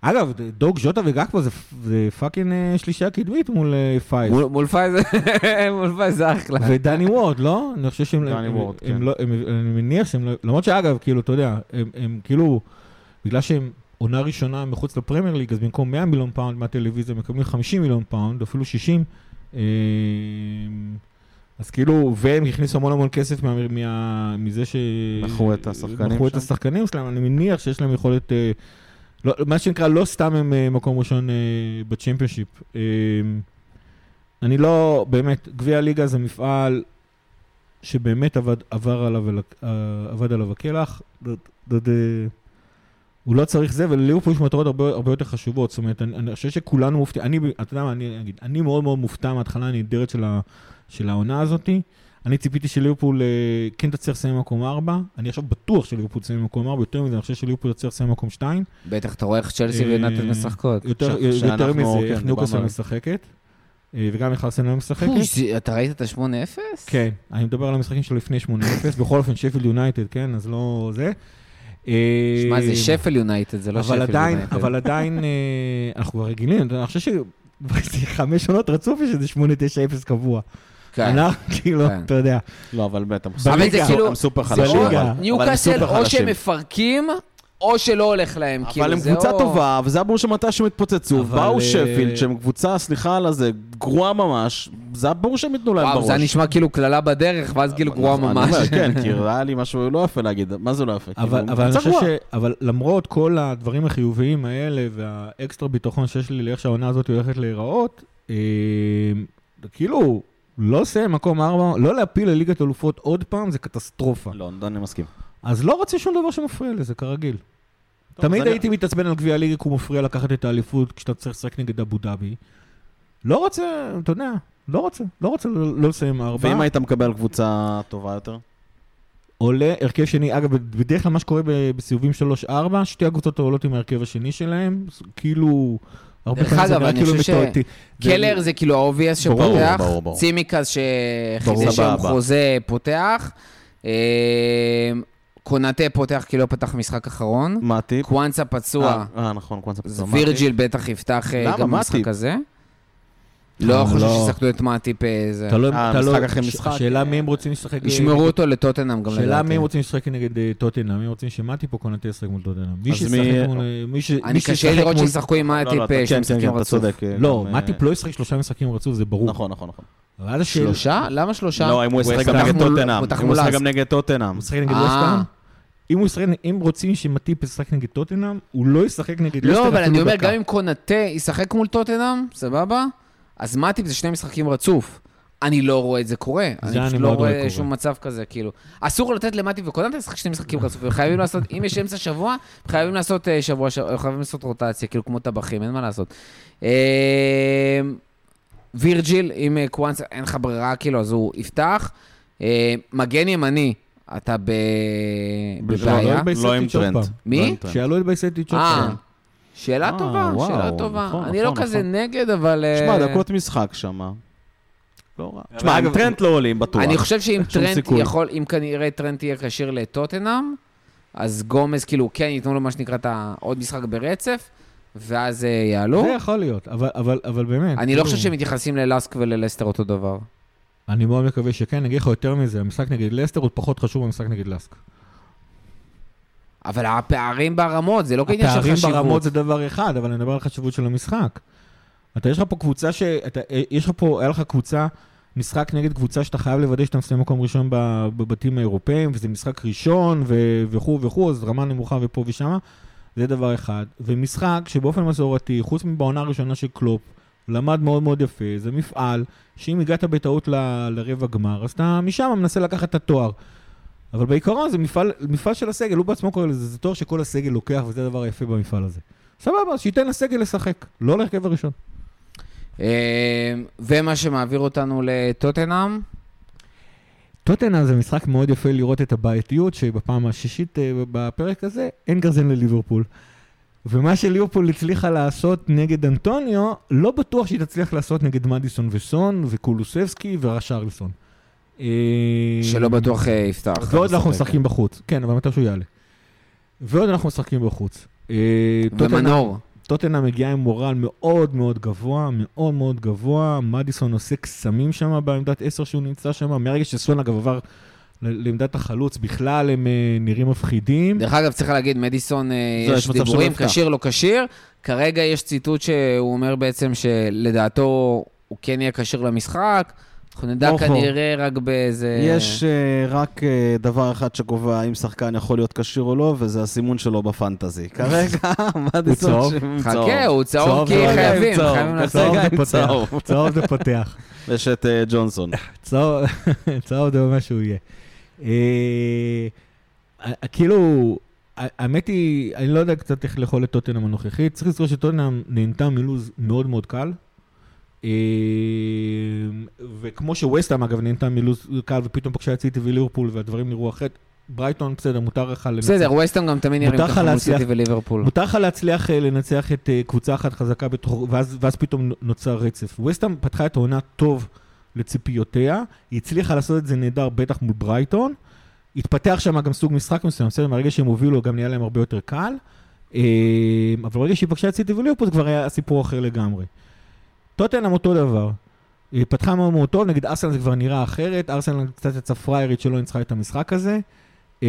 אגב, דוק, ז'וטה וגג פה זה- זה פאקינג אה, שלישייה קדמית מול אה, פייז. מול- מול פייזר, <laughs> מול פייזר אחלה. ודני וורד, לא? אני חושב שהם... דני הם- וורד, כן. לא- הם- אני מניח שהם לא... למרות שאגב, כאילו, אתה יודע, הם- הם כאילו... בגלל שהם עונה ראשונה מחוץ לפרמייר ליג, אז במקום 100 מיליון פאונד מהטלוויזיה, מקבלים 50 מיליון פאונד, אפילו 60. אה, אז כאילו, והם הכניסו המון המון כסף מה- מה- מזה ש... מכרו את השחקנים מכרו את? השחקנים שלהם, אני מניח שיש להם יכולת... אה, לא, מה שנקרא, לא סתם הם אה, מקום ראשון אה, בצ'מפיונשיפ. אה, אני לא, באמת, גביע הליגה זה מפעל שבאמת עבד, עבר עליו, עבד עליו הקלח. הוא לא צריך זה, ולליברפול יש מטרות הרבה, הרבה יותר חשובות. זאת אומרת, אני, אני חושב שכולנו מופתעים, אני, אתה יודע מה, אני אגיד, אני מאוד מאוד מופתע מההתחלה הנהדרת של, ה, של העונה הזאתי. אני ציפיתי שליברפול אה, כן תצליח לסיים במקום 4, אני עכשיו בטוח שליברפול תסיים במקום 4, יותר מזה, אני חושב שליברפול תצליח לסיים במקום 2. בטח, אתה רואה איך צ'לסי אה, ויונתן משחקות. יותר, ש- יותר מזה, כן, איך על- משחקת, אה, וגם איך ארסנל משחקת. אוי, אתה ראית את ה-8-0? כן, אני מדבר על המשחקים שלו לפני 8-0, בכל אופן שפילד יונייטד, כן, אז לא זה. אה, שמע, זה שפל יונייטד, זה לא שפל יונייטד. אבל עדיין, אה, אנחנו כבר רגילים, אני חושב שחמש עונות רצוף יש איזה 8-9-0 קבוע. כן. אנחנו, כאילו, כן. אתה יודע. לא, אבל באמת, הם סופר- כאילו- חלשים. הם ניוקאסל, סופר או. שהם מפרקים, או שלא הולך להם. כאילו, אבל הם זה קבוצה או- טובה, וזה היה ברור שמתישהו יתפוצצו. אבל, באו אה, שפילד, שהם קבוצה, סליחה על הזה, גרועה ממש, זה היה ברור שהם ייתנו להם בראש. וואו, זה נשמע כאילו קללה בדרך, ואז כאילו גרועה ממש. אומר, כן, כי <laughs> היה לי משהו לא יפה להגיד, מה זה לא יפה? אבל, כאילו, אבל אני חושב ש... אבל למרות כל הדברים החיוביים האלה והאקסטרה ביטחון שיש לי לאיך שהעונה הזאת הולכת להיראות, אה, כאילו, לא לסיים מקום ארבע, לא להפיל לליגת אלופות עוד פעם, זה קטסטרופה. לא, אני מסכים. אז לא רוצה שום דבר שמפריע לזה, כרגיל. טוב, תמיד אני- הייתי מתעצבן על גביע הליגה כי הוא מפריע לקחת את האליפות כשאתה צריך לשחק נגד אבו דאבי. לא רוצה, אתה יודע, לא רוצה, לא רוצה לא לא לסיים ארבע. ואם היית מקבל קבוצה טובה יותר? עולה הרכב שני, אגב, בדרך כלל מה שקורה בסיבובים 3-4, שתי הקבוצות עולות עם ההרכב השני שלהם, כאילו, דרך אגב, אני כאילו חושב מתועתי. זה- כאילו האובייס שפותח, ברור, ברור. צימקס ברור. שחידש סבבה. חוזה פותח, אה, קונאטה פותח כי לא פתח משחק אחרון, מתי? קוואנסה פצוע, אה, נכון, קוואנסה פצוע. וירג'יל בטח יפתח אה? גם מה במשחק? הזה. לא אה, חושב לא. שיסכנו את מאטיפ אה, זה. תלוי, אה, תלוי- משחק אחרי ש- משחק. השאלה מי הם רוצים לשחק. ישמרו אותו לטוטנאם גם שאלה לדעתי. מי הם רוצים לשחק נגד אה, טוטנאם, מי רוצים שמטי פה קונטה ישחק מול טוטנאם. מי שישחק מול... אה, אני קשה לראות שישחקו עם לא, לא, מאטיפ אה, שני משחקים רצוף. אה, לא, גם, אה, מטיפ לא ישחק שלושה משחקים רצוף, זה ברור. נכון, נכון, נכון. שלושה? למה שלושה? לא, אם הוא ישחק גם נגד טוטנאם. אם הוא ישחק. גם נגד טוטנאם. הוא משחק נגד אה. ווסטהאם? אם הוא ישחק, אם רוצים שמטיפ ישחק נגד טוטנאם, הוא לא ישחק נגד לסטר לא, אבל אני אומר. גם אם קונאטה ישחק מול טוטנאם, סבבה? אז מאטיפ זה שני משחקים רצוף. אני לא רואה את זה קורה. זה אני אני פשוט לא רואה רואה קורה. שום מצב כזה, כאילו. אסור לתת למאטיפ וקונאטה לשחק שני משחקים רצופים. חייבים לעשות, אם יש אמצע שבוע, חייבים לעשות אה, שבוע, שבוע, חייבים לעשות רוטציה, כאילו כמו טבחים, אין מה לעשות. אה, וירג'יל, אם אה, קוואנסה, אין לך ברירה, כאילו, אז הוא יפתח. מגן ימני, אתה ב- בבעיה. לא, לא עם. פעם. מי? לא. שיעלו את בייצ'טיץ' עוד אה, פעם. שאלה אה, טובה, שאלה טובה. נכון, אני לא נכון, כזה נכון. נגד, אבל... אה, תשמע, דקות משחק שם. לא רע. תשמע, אגב, טרנט לא עולים, בטוח. אני חושב שאם טרנט. יכול, אם כנראה טרנט יהיה כשיר לטוטנאם, אז גומז, כאילו, כן, ייתנו לו מה שנקרא את העוד משחק ברצף, ואז אה, יעלו? זה יכול להיות, אבל, אבל, אבל באמת. אני לא כאילו, חושב שהם מתייחסים ללאסק וללסטר אותו דבר. אני מאוד מקווה שכן, אני אגיד לך יותר מזה, המשחק נגד לסטר הוא פחות חשוב מהמשחק נגד לסק. אבל הפערים ברמות, זה לא כעניין של הפערים חשיבות. ברמות זה דבר אחד, אבל אני מדבר על חשיבות של המשחק. אתה, יש לך פה קבוצה ש... אתה, יש לך פה, היה לך קבוצה, משחק נגד קבוצה שאתה חייב לוודא שאתה מסיים מקום ראשון בבתים האירופאים, וזה משחק ראשון, וכו' וכו', אז רמה נמוכה ופה ושמה, זה דבר אחד. ומשחק שבאופן מסורתי, חוץ מבעונה הראשונה של קלופ, למד מאוד מאוד יפה, זה מפעל, שאם הגעת בטעות ל- לרבע גמר, אז אתה משם מנסה לקחת את התואר. אבל בעיקרון זה מפעל, מפעל של הסגל, הוא בעצמו קורא לזה, זה תואר שכל הסגל לוקח, וזה הדבר היפה במפעל הזה. סבבה, אז שייתן לסגל לשחק, לא להרכב הראשון. אה, ומה שמעביר אותנו לטוטנאם, טוטנה זה משחק מאוד יפה לראות את הבעייתיות, שבפעם השישית אה, בפרק הזה אין גרזן לליברפול. ומה שליברפול הצליחה לעשות נגד אנטוניו, לא בטוח שהיא תצליח לעשות נגד מדיסון וסון וקולוסבסקי ורשרלסון. אה, שלא בטוח אה, יפתח. ועוד אנחנו. משחקים בחוץ, כן, אבל מתי שהוא יעלה. ועוד אנחנו משחקים בחוץ. אה, ומנור. טוטנה מגיעה עם מורל מאוד מאוד גבוה, מאוד מאוד גבוה. מדיסון עושה קסמים שם בעמדת 10 שהוא נמצא שם. מהרגע שסון אגב עבר לעמדת החלוץ, בכלל הם אה, נראים מפחידים. דרך אגב, צריך להגיד, מדיסון, אה, זה, יש שלא דיבורים. כשיר לא כשיר. כרגע יש ציטוט שהוא אומר בעצם שלדעתו הוא כן יהיה כשיר למשחק. אנחנו נדע אוחו. כנראה רק באיזה... יש אה, רק אה, דבר אחד שקובע אם שחקן יכול להיות כשיר או לא, וזה הסימון שלו בפנטזי. כרגע, <laughs> מדיסון צהוב? ש- עם חכה, הוא צהוב צהוב כי זה רגע חייבים, צהוב. חייבים לעשות. צהוב זה פותח. צהוב. צהוב זה פותח. יש את ג'ונסון. <laughs> צהוב <laughs> צהוב זה מה שהוא יהיה. אה, אה, כאילו, ה- האמת היא, אני לא יודע קצת איך לאכול את טוטנאם הנוכחית. צריך לזכור שטוטנאם נהנתה מלוז מאוד מאוד קל. אה, וכמו שווסטהאם אגב נהנתה מלוז קל ופתאום פגשה את סיטי וליברפול והדברים נראו אחרת, ברייטון בסדר, מותר לך לנצח. בסדר, ווסטהאם גם תמיד נראים לך ככה מול. סיטי וליברפול. מותר לך להצליח אה, לנצח את אה, קבוצה אחת חזקה בתוך, ואז, ואז פתאום נוצר רצף. וסטהאם פתחה את העונה טוב לציפיותיה, היא הצליחה לעשות את זה נהדר, בטח מול ברייטון. התפתח שם גם סוג משחק מסוים, בסדר, מהרגע שהם הובילו גם נהיה להם הרבה יותר קל. אה, אבל ברגע שהיא פגשה את סיטי וליברפול זה כבר היה סיפור אחר לגמרי. טוטנאם אותו דבר. היא פתחה מאוד מאוד טוב, נגד ארסנל זה כבר נראה אחרת, ארסנל קצת יצאה פריירית שלא ניצחה את המשחק הזה. אה,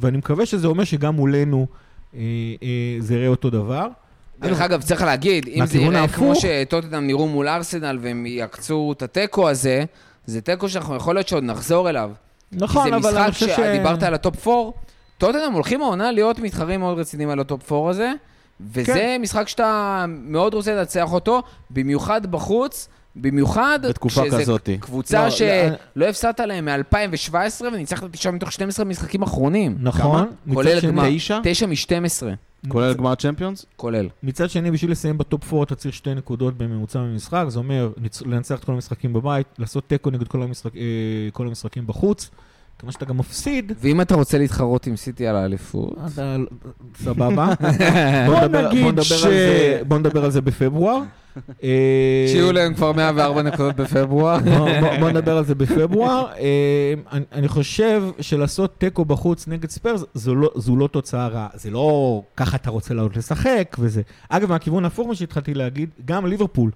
ואני מקווה שזה אומר שגם מולנו אה, אה, זה יראה אותו דבר. דרך אגב, צריך להגיד, אם זה יראה כמו שטוטנאם נראו מול ארסנל והם יעקצו את התיקו הזה, זה תיקו שאנחנו יכול להיות שעוד נחזור אליו. נכון, כי אבל זה אני משחק חושב ש... שדיברת על ה top 4, טוטנאם הולכים העונה להיות מתחרים מאוד רציניים על ה top 4 הזה, וזה כן. משחק שאתה מאוד רוצה לנצח אותו, במיוחד בחוץ, במיוחד בתקופה כזאתי. קבוצה לא, שלא הפסדת להם מ-2017 וניצחת תשעה מתוך 12 משחקים אחרונים. נכון. מצד כולל גמר. תשע? 9 מ-12, כולל גמר צ'מפיונס? כולל. מצד שני, בשביל לסיים ב top 4 אתה צריך שתי נקודות בממוצע במשחק, זה אומר לנצח את כל המשחקים בבית, לעשות תיקו נגד כל, המשחק, אה, כל המשחקים בחוץ, כמה שאתה גם מפסיד, ואם אתה רוצה להתחרות עם סיטי על האליפות, אתה... סבבה. <laughs> בוא נגיד ש- על זה- בוא נדבר על זה בפברואר. אה, שיהיו להם כבר 104 נקודות בפברואר. בוא- נדבר על זה בפברואר. אה, אני- חושב שלעשות תיקו בחוץ נגד ספיירס לא- זו לא תוצאה רעה. זה לא ככה אתה רוצה לעלות לשחק וזה. אגב, מהכיוון ההפוך, מה שהתחלתי להגיד, גם ליברפול,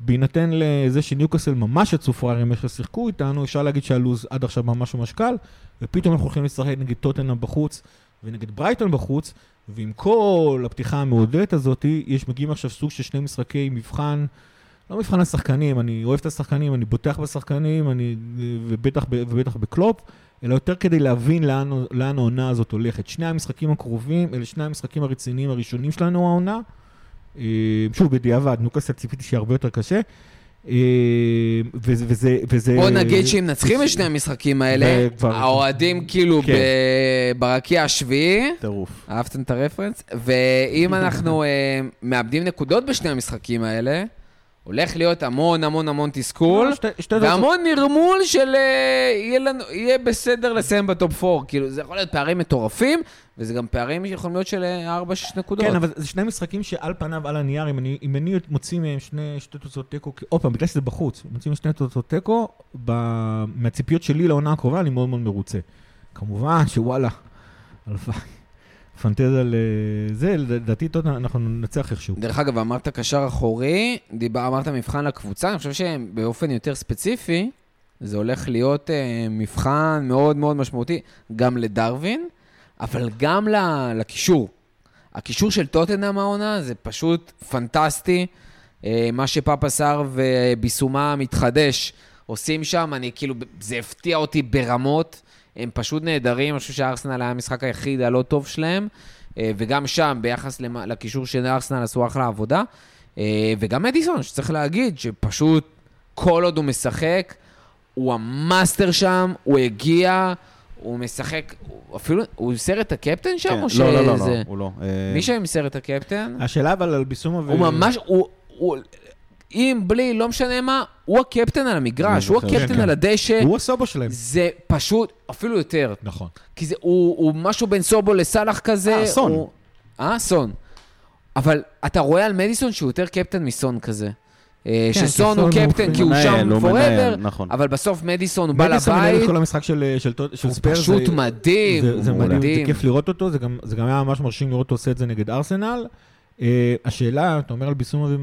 בהינתן לזה שניוקאסל ממש יצאו פראיירים איך ששיחקו איתנו, אפשר להגיד שהלו"ז עד עכשיו ממש ממש קל, ופתאום אנחנו הולכים לשחק נגד טוטנאם בחוץ ונגד ברייטון בחוץ, ועם כל הפתיחה המעודדת הזאת, יש מגיעים עכשיו סוג של שני משחקי מבחן, לא מבחן השחקנים, אני אוהב את השחקנים, אני בוטח בשחקנים, אני, ובטח, ובטח בקלופ, אלא יותר כדי להבין לאן, לאן העונה הזאת הולכת. שני המשחקים הקרובים, אלה שני המשחקים הרציניים הראשונים שלנו העונה. אה, שוב, בדיעבד, נוקאסל ציפיתי שיהיה הרבה יותר קשה. אה, וזה, וזה, וזה... בוא נגיד שאם מנצחים את שני המשחקים האלה, האוהדים כאילו כן. ברקיע השביעי, טירוף. אהבתם את הרפרנס? ואם אנחנו אה, מאבדים נקודות בשני המשחקים האלה, הולך להיות המון המון המון תסכול, לא, והמון נרמול של אה, יהיה לנו- יהיה בסדר לסיים בטופ 4. כאילו, זה יכול להיות פערים מטורפים, וזה גם פערים שיכולים להיות של 4-6 נקודות. כן, אבל זה שני משחקים שעל פניו, על הנייר, אם אני, אם אני מוציא מהם שני, שתי תוצאות תיקו, עוד פעם, בגלל שזה בחוץ, מוצאים שני תוצאות תיקו, מהציפיות שלי לעונה הקרובה, אני מאוד מאוד מרוצה. כמובן שוואלה, הלוואי, פנטזיה לזה, לדעתי טוטנאם, אנחנו ננצח איכשהו. דרך אגב, אמרת קשר אחורי, דיבר, אמרת מבחן לקבוצה, אני חושב שבאופן יותר ספציפי, זה הולך להיות אה, מבחן מאוד מאוד משמעותי, גם לדרווין, אבל גם לקישור. הקישור של טוטנאם העונה זה פשוט פנטסטי. אה, מה שפאפה סאר וביסומה מתחדש עושים שם, אני כאילו, זה הפתיע אותי ברמות. הם פשוט נהדרים, אני חושב שארסנל היה המשחק היחיד הלא טוב שלהם, אה, וגם שם, ביחס למ- לקישור של ארסנל, עשו אחלה עבודה. אה, וגם מדיסון, שצריך להגיד, שפשוט כל עוד הוא משחק, הוא המאסטר שם, הוא הגיע, הוא משחק, הוא אפילו, הוא את הקפטן שם, כן, או לא, לא, לא, שזה- לא, הוא לא. אה, מי שם איסר את הקפטן? השאלה אבל על ביסומה ו... הוא ממש, הוא, הוא, עם, בלי, לא משנה מה, הוא הקפטן על המגרש, הוא. הקפטן כן, על כן. הדשא. הוא הסובו שלהם. זה פשוט, אפילו יותר. נכון. כי זה, הוא, הוא משהו בין סובו לסאלח כזה. אה, סון. הוא- אה, סון. אבל אתה רואה על מדיסון שהוא יותר קפטן מסון כזה. אה, כן, שסון הוא קפטן כי הוא שם מנהל, נכון. אבל בסוף מדיסון הוא בעל מדיסון מנהל את. כל המשחק של, של הוא ספיירס. פשוט מדהים, זה, מדהים, זה. כיף לראות אותו, זה גם, זה גם היה ממש מרשים לראות אותו עושה את זה נגד ארסנל. Uh, השאלה, אתה אומר על ביסומה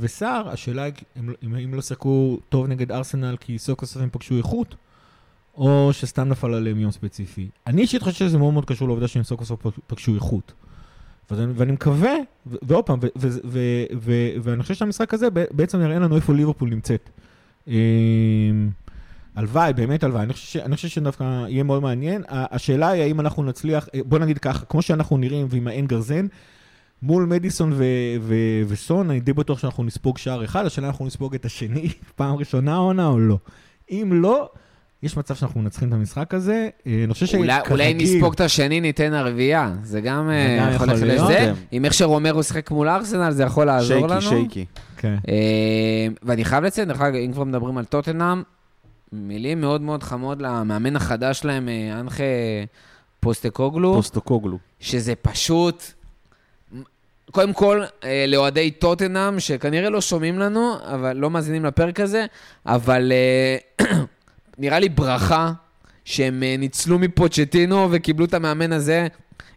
וסער, השאלה אם, לא שיחקו טוב נגד ארסנל כי סוף כל סוף הם פגשו איכות, או שסתם נפל עליהם יום ספציפי. אני אישית חושב שזה מאוד מאוד קשור לעובדה שהם סוף כל סוף פג- פגשו איכות. ואני, מקווה, ועוד פעם, ואני חושב שהמשחק הזה בעצם יראה לנו איפה ליברפול נמצאת. אמ, הלוואי, באמת הלוואי. אני חושב, אני חושב שדווקא יהיה מאוד מעניין. השאלה היא האם אנחנו נצליח, אה, בוא נגיד ככה, כמו שאנחנו נראים ועם האין גרזן, מול מדיסון ו- ו- וסון, אני די בטוח שאנחנו נספוג שער אחד, השאלה אנחנו נספוג את השני, <laughs> פעם ראשונה העונה או לא. אם לא, יש מצב שאנחנו מנצחים את המשחק הזה. אה, אני חושב אולי, שכרגיל... אולי נספוג את השני, ניתן הרביעייה. זה גם גם יכול להיות. זה. עם איך שרומרו שיחק מול ארסנל, זה יכול לעזור לנו. שייקי, שייקי. כן. אה, ואני חייב לציין, דרך אגב, אם כבר מדברים על טוטנאם, מילים מאוד מאוד חמות למאמן החדש שלהם, אנחה פוסטקוגלו, פוסטוקוגלו. שזה פשוט... קודם כל, אה, לאוהדי טוטנאם, שכנראה לא שומעים לנו, אבל לא מאזינים לפרק הזה, אבל אה, <clears throat> נראה לי ברכה שהם אה, ניצלו מפוצ'טינו וקיבלו את המאמן הזה.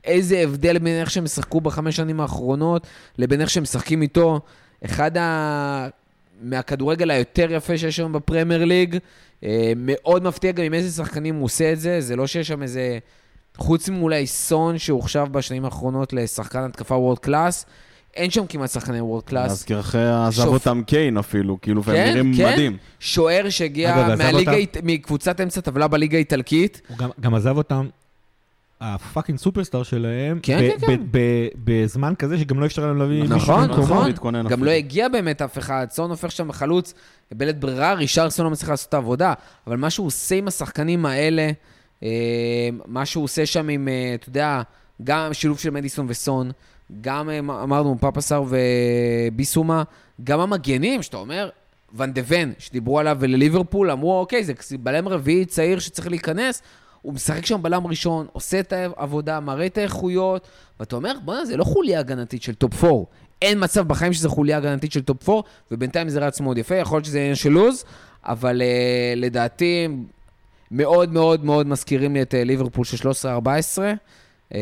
איזה הבדל בין איך שהם שיחקו בחמש שנים האחרונות לבין איך שהם משחקים איתו. אחד ה... מהכדורגל היותר יפה שיש היום בפרמייר ליג. אה, מאוד מפתיע גם עם איזה שחקנים הוא עושה את זה. זה לא שיש שם איזה... חוץ מאולי סון שהוחשב בשנים האחרונות לשחקן התקפה world class, אין שם כמעט שחקני world class. להזכירך, עזב שופ- אותם קיין אפילו, כאילו, והם כן, נראים כן. מדהים. שוער שהגיע עזב מקבוצת אמצע טבלה בליגה האיטלקית. הוא גם, גם עזב אותם, הפאקינג סופרסטאר שלהם, כן, ב- כן, כן. ב- ב- בזמן כזה שגם לא אפשר להם להביא מישהו נכון, במקומו. נכון. להתכונן גם. לא הגיע באמת אף אחד. סון הופך שם חלוץ, בלית ברירה, רישרסון לא מצליח לעשות את העבודה. אבל מה שהוא עושה עם השחקנים האלה, מה שהוא עושה שם עם, אה, אתה יודע, גם שילוב של מדיסון וסון, גם אה, אמרנו פאפה סאר וביסומה, גם המגנים, שאתה אומר, ואן דה ון, שדיברו עליו ולליברפול, אמרו, אוקיי, זה בלם רביעי צעיר שצריך להיכנס, הוא משחק שם בלם ראשון, עושה את העבודה, מראה את האיכויות, ואתה אומר, בוא'נה, זה לא חוליה הגנתית של top 4. אין מצב בחיים שזה חוליה הגנתית של top 4, ובינתיים זה רץ מאוד יפה, יכול להיות שזה עניין של לו"ז, אבל אה, לדעתי מאוד מאוד מאוד מזכירים לי את אה, ליברפול של 13-14. אה,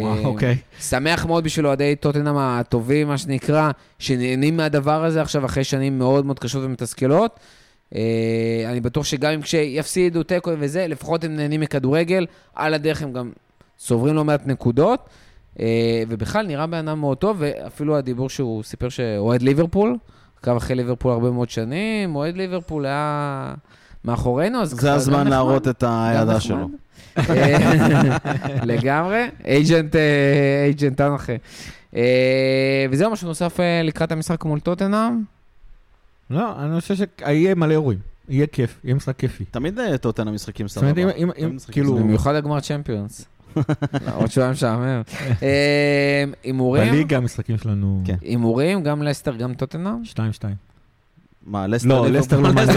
וואו, אוקיי. שמח מאוד בשביל אוהדי טוטנאם הטובים, מה שנקרא, שנהנים מהדבר הזה עכשיו אחרי שנים מאוד מאוד קשות ומתסכלות. אה, אני בטוח שגם אם כשיפסידו תיקו וזה, לפחות הם נהנים מכדורגל. על הדרך הם גם צוברים לא מעט נקודות. אה, ובכלל נראה בן אדם מאוד טוב, ואפילו הדיבור שהוא סיפר שאוהד ליברפול, עקב אחרי ליברפול הרבה מאוד שנים, אוהד ליברפול היה מאחורינו, אז זה הזמן. להראות את הידה. שלו. <laughs> לגמרי, אייג'נט, אה, אייג'נט תנחה. אה, וזהו משהו נוסף אה, לקראת המשחק מול טוטנאם. לא, אני חושב שיהיה מלא אירועים. יהיה כיף, יהיה משחק כיפי. תמיד טוטנאם משחקים זאת אומרת, סבבה. אם- כאילו, סבבה. במיוחד הגמר צ'מפיונס. <laughs> עוד היה משעמם. הימורים? בליגה המשחקים שלנו כן. הימורים, גם לסטר, גם טוטנאם? 2-2. מה, לסטר? לא? לסטר לא <laughs> מעניין.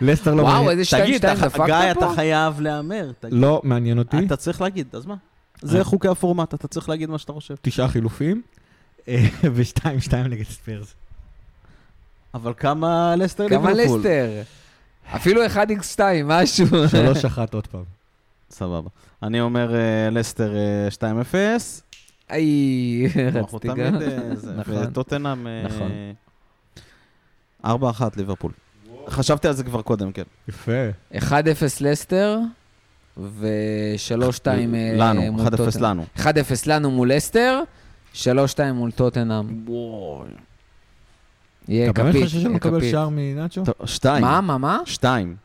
לסטר לא וואו, מעניין. איזה תגיד, 2-2 אתה- דפקת גיא, פה? אתה חייב להמר. לא מעניין אותי. אתה צריך להגיד, אז מה? זה אה. חוקי הפורמט, אתה צריך להגיד מה שאתה חושב. תשעה חילופים, אה, <laughs> ו-2-2 נגד ספיירס. אבל כמה לסטר כמה ליברפול? לסטר? אפילו 1x2, משהו. 3-1 עוד פעם. סבבה. אני אומר אה, לסטר אה, 2-0. איי, רציתי. גם. נכון. וטוטנאם... נכון. 4-1 ליברפול. חשבתי על זה כבר קודם, כן. יפה. 1-0 לסטר, ו-3-2 אה, לנו, מול 1-0 טוטנהאם. לנו. 1-0 לנו מול לסטר, 3-2 מול טוטנאם. יהיה אתה באמת כפית, חושב שלא יהיה נקבל כפית. שער מנאצ'ו? שתיים. מה, מה, מה? שתיים.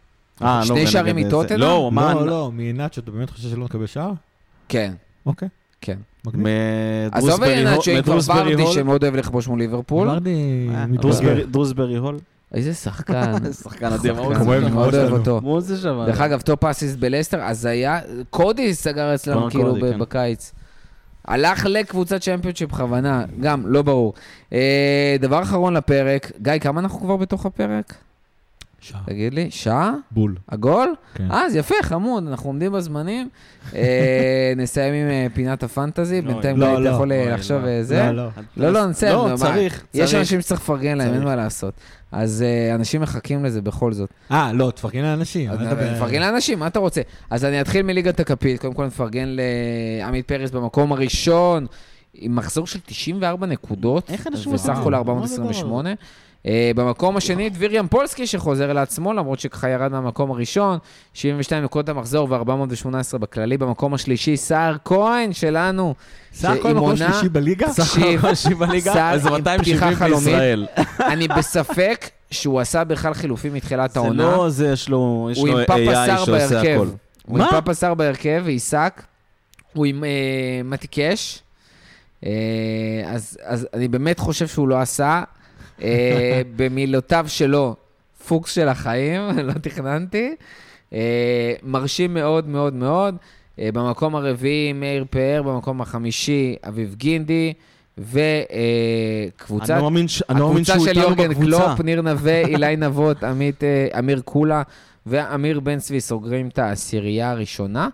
אה, שני לא, שערים ונגד מטוטנהאם? זה. לא. לא, לא, מנאצ'ו, אתה באמת חושב שלא נקבל שער? כן, אוקיי, כן. מגניב. עזוב מדרוסברי שעם כבר מדרוסברי ורדי. שמאוד אוהב לכבוש מול ליברפול. ורדי אה, מתבגר. דרוסברי- דרוסברי הול. איזה שחקן. <laughs> שחקן אדיר? מאוד אוהב. אותו. דרך אגב, top assist בלסטר, אז היה, קודי סגר אצלנו כאילו כן. בקיץ. הלך לקבוצת צ'מפיונשיפ בכוונה, גם, לא ברור. אה, דבר אחרון לפרק, גיא, כמה אנחנו כבר בתוך הפרק? שער. תגיד לי, שעה? בול. עגול? כן. אה, אז יפה, חמוד, אנחנו עומדים בזמנים. <laughs> אה, נסיים עם אה, פינת הפנטזי, לא, בינתיים לא, אתה לא. יכול אה, אוי, לחשוב לא. זה. לא, לא. לא, לא, נסיים. לא, מה, צריך, יש צריך. אנשים שצריך לפרגן להם, אין צריך. מה לעשות. אז אה, אנשים מחכים לזה בכל זאת. אה, לא, תפרגן לאנשים. נפרגן לאנשים, מה אתה רוצה? אז אני אתחיל מליגת הכפית, קודם כל נפרגן לעמית פרס במקום הראשון, עם מחזור של 94 נקודות, איך אנשים וסך מחכים? הכל מה 428. אה, במקום השני, דביר ימפולסקי שחוזר לעצמו, למרות שככה ירד מהמקום הראשון, 72 נקודות המחזור ו-418 בכללי. במקום השלישי, סער כהן שלנו, הכל שעם מקום שלישי בליגה? סער אז זה עם 270 פתיחה חלומית. בישראל. אני בספק שהוא עשה בכלל חילופים מתחילת זה העונה. לא זה, יש לו יש הוא לו עם פאפה AI שר שעושה בהרכב. הכל. הוא עם מה? פאפה שר בהרכב ועיסק. הוא עם אה, מתי קאש. אה, אז, אז אני באמת חושב שהוא לא עשה. אה, במילותיו שלו, פוקס של החיים, <laughs> לא תכננתי. אה, מרשים מאוד מאוד מאוד. אה, במקום הרביעי, מאיר פאר, במקום החמישי, אביב גינדי, וקבוצת אני לא מאמין לא שהוא יורגן. קלופ, ניר נווה, <laughs> אילי נבות, עמית, אה, אמיר קולה ואמיר בן צבי סוגרים את העשירייה הראשונה.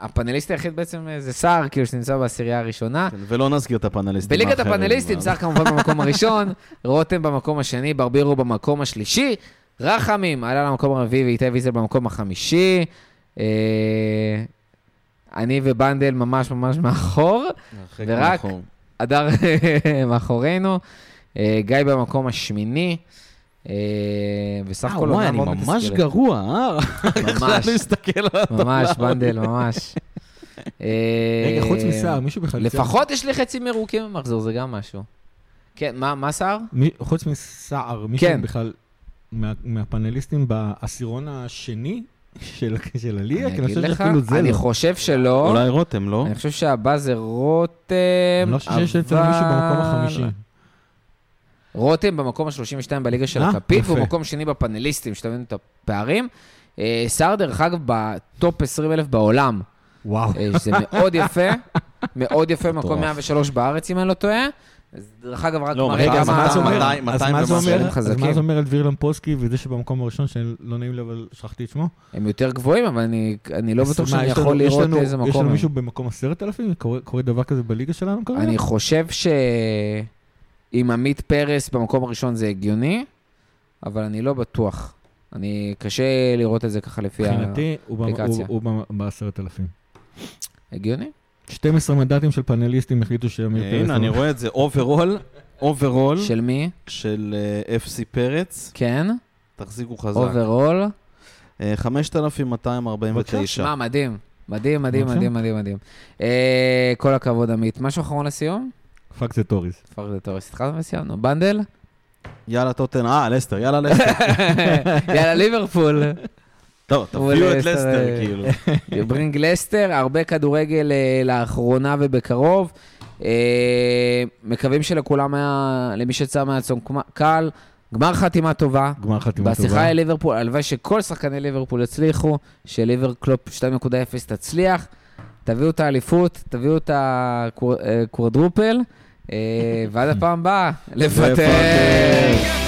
הפאנליסט היחיד בעצם אה, זה סער, כאילו, שנמצא בעשירייה הראשונה. כן, ולא נזכיר את הפאנליסטים בליגת האחרים, הפאנליסטים, אבל- סער כמובן במקום הראשון, רותם במקום השני, ברבירו במקום השלישי, רחמים עלה למקום הרביעי ואיתי ויזל במקום החמישי. אה, אני ובנדל ממש ממש מאחור. ורק-. הדר <laughs> מאחורינו, אה, גיא במקום השמיני, וסך אה, הכל וואי, אני ממש. גרוע, אה? ממש, אני מסתכל על ממש, בנדל, ממש. אה, <laughs> רגע, חוץ מסער, מישהו בכלל... לפחות יש לי חצי מרוקים במחזור, זה גם משהו. כן, מה? מי- חוץ מסער, מישהו כן. בכלל מה- מהפאנליסטים בעשירון השני של של הליגה? אני אגיד חושב לך, אני לא. חושב שלא. אולי רותם, לא? אני חושב שהבא זה רותם, אני לא חושב שיש אצלנו מישהו במקום אבל- החמישי. רותם במקום ה-32 בליגה של אה, הכפית, יפה. והוא מקום שני בפאנליסטים, שתבינו את הפערים. אה, סער, דרך אגב, בטופ 20 אלף בעולם, וואו. אה, שזה מאוד יפה, <laughs> מאוד יפה, מקום מטורף. 103 בארץ, אם אני לא טועה. אז דרך אגב, רק לא, מראה כמה... מה זה אומר? מתי- אז מה זה? אומר? אז. מה זה אומר על דביר למפוסקי וזה שבמקום הראשון, שלא נעים לי, אבל שכחתי את שמו? הם יותר גבוהים, אבל אני, אני לא בטוח שאני יש לנו- יכול יש לראות לנו- איזה יש מקום לנו הם. מישהו במקום עשרת אלפים? קורה דבר כזה בליגה שלנו כרגע? אני חושב שעם עמית פרס במקום הראשון זה הגיוני, אבל אני לא בטוח. אני, קשה לראות את זה ככה לפי ה... מבחינתי, הוא האפליקציה. בעשרת אלפים. הגיוני? 12 מנדטים של פאנליסטים החליטו שעמיר פרס... הנה, אני רואה את זה. overall, overall של מי? של אה, FC פרץ. כן, תחזיקו חזק. overall. אה, 5,249. שמע, מדהים. מדהים. מדהים, מדהים, מדהים. אה, כל הכבוד, עמית. משהו אחרון לסיום? Fuck the Tories. Fuck the Tories. התחלנו וסיימנו. בנדל? יאללה טוטן, אה, לסטר, יאללה לסטר. <laughs> יאללה, ליברפול. טוב, תביאו את לסטר, אה, כאילו. <laughs> bring לסטר, הרבה כדורגל אה, לאחרונה ובקרוב. אה, מקווים שלכולם היה, למי שיצא מהצום קל, גמר חתימה טובה. גמר חתימה טובה. בהצלחה לליברפול, הלוואי שכל שחקני ליברפול יצליחו, שליברקלופ 2.0 תצליח, תביאו את האליפות, תביאו את ה quadruple, אה, ועד הפעם הבאה, לפטר. לפטר.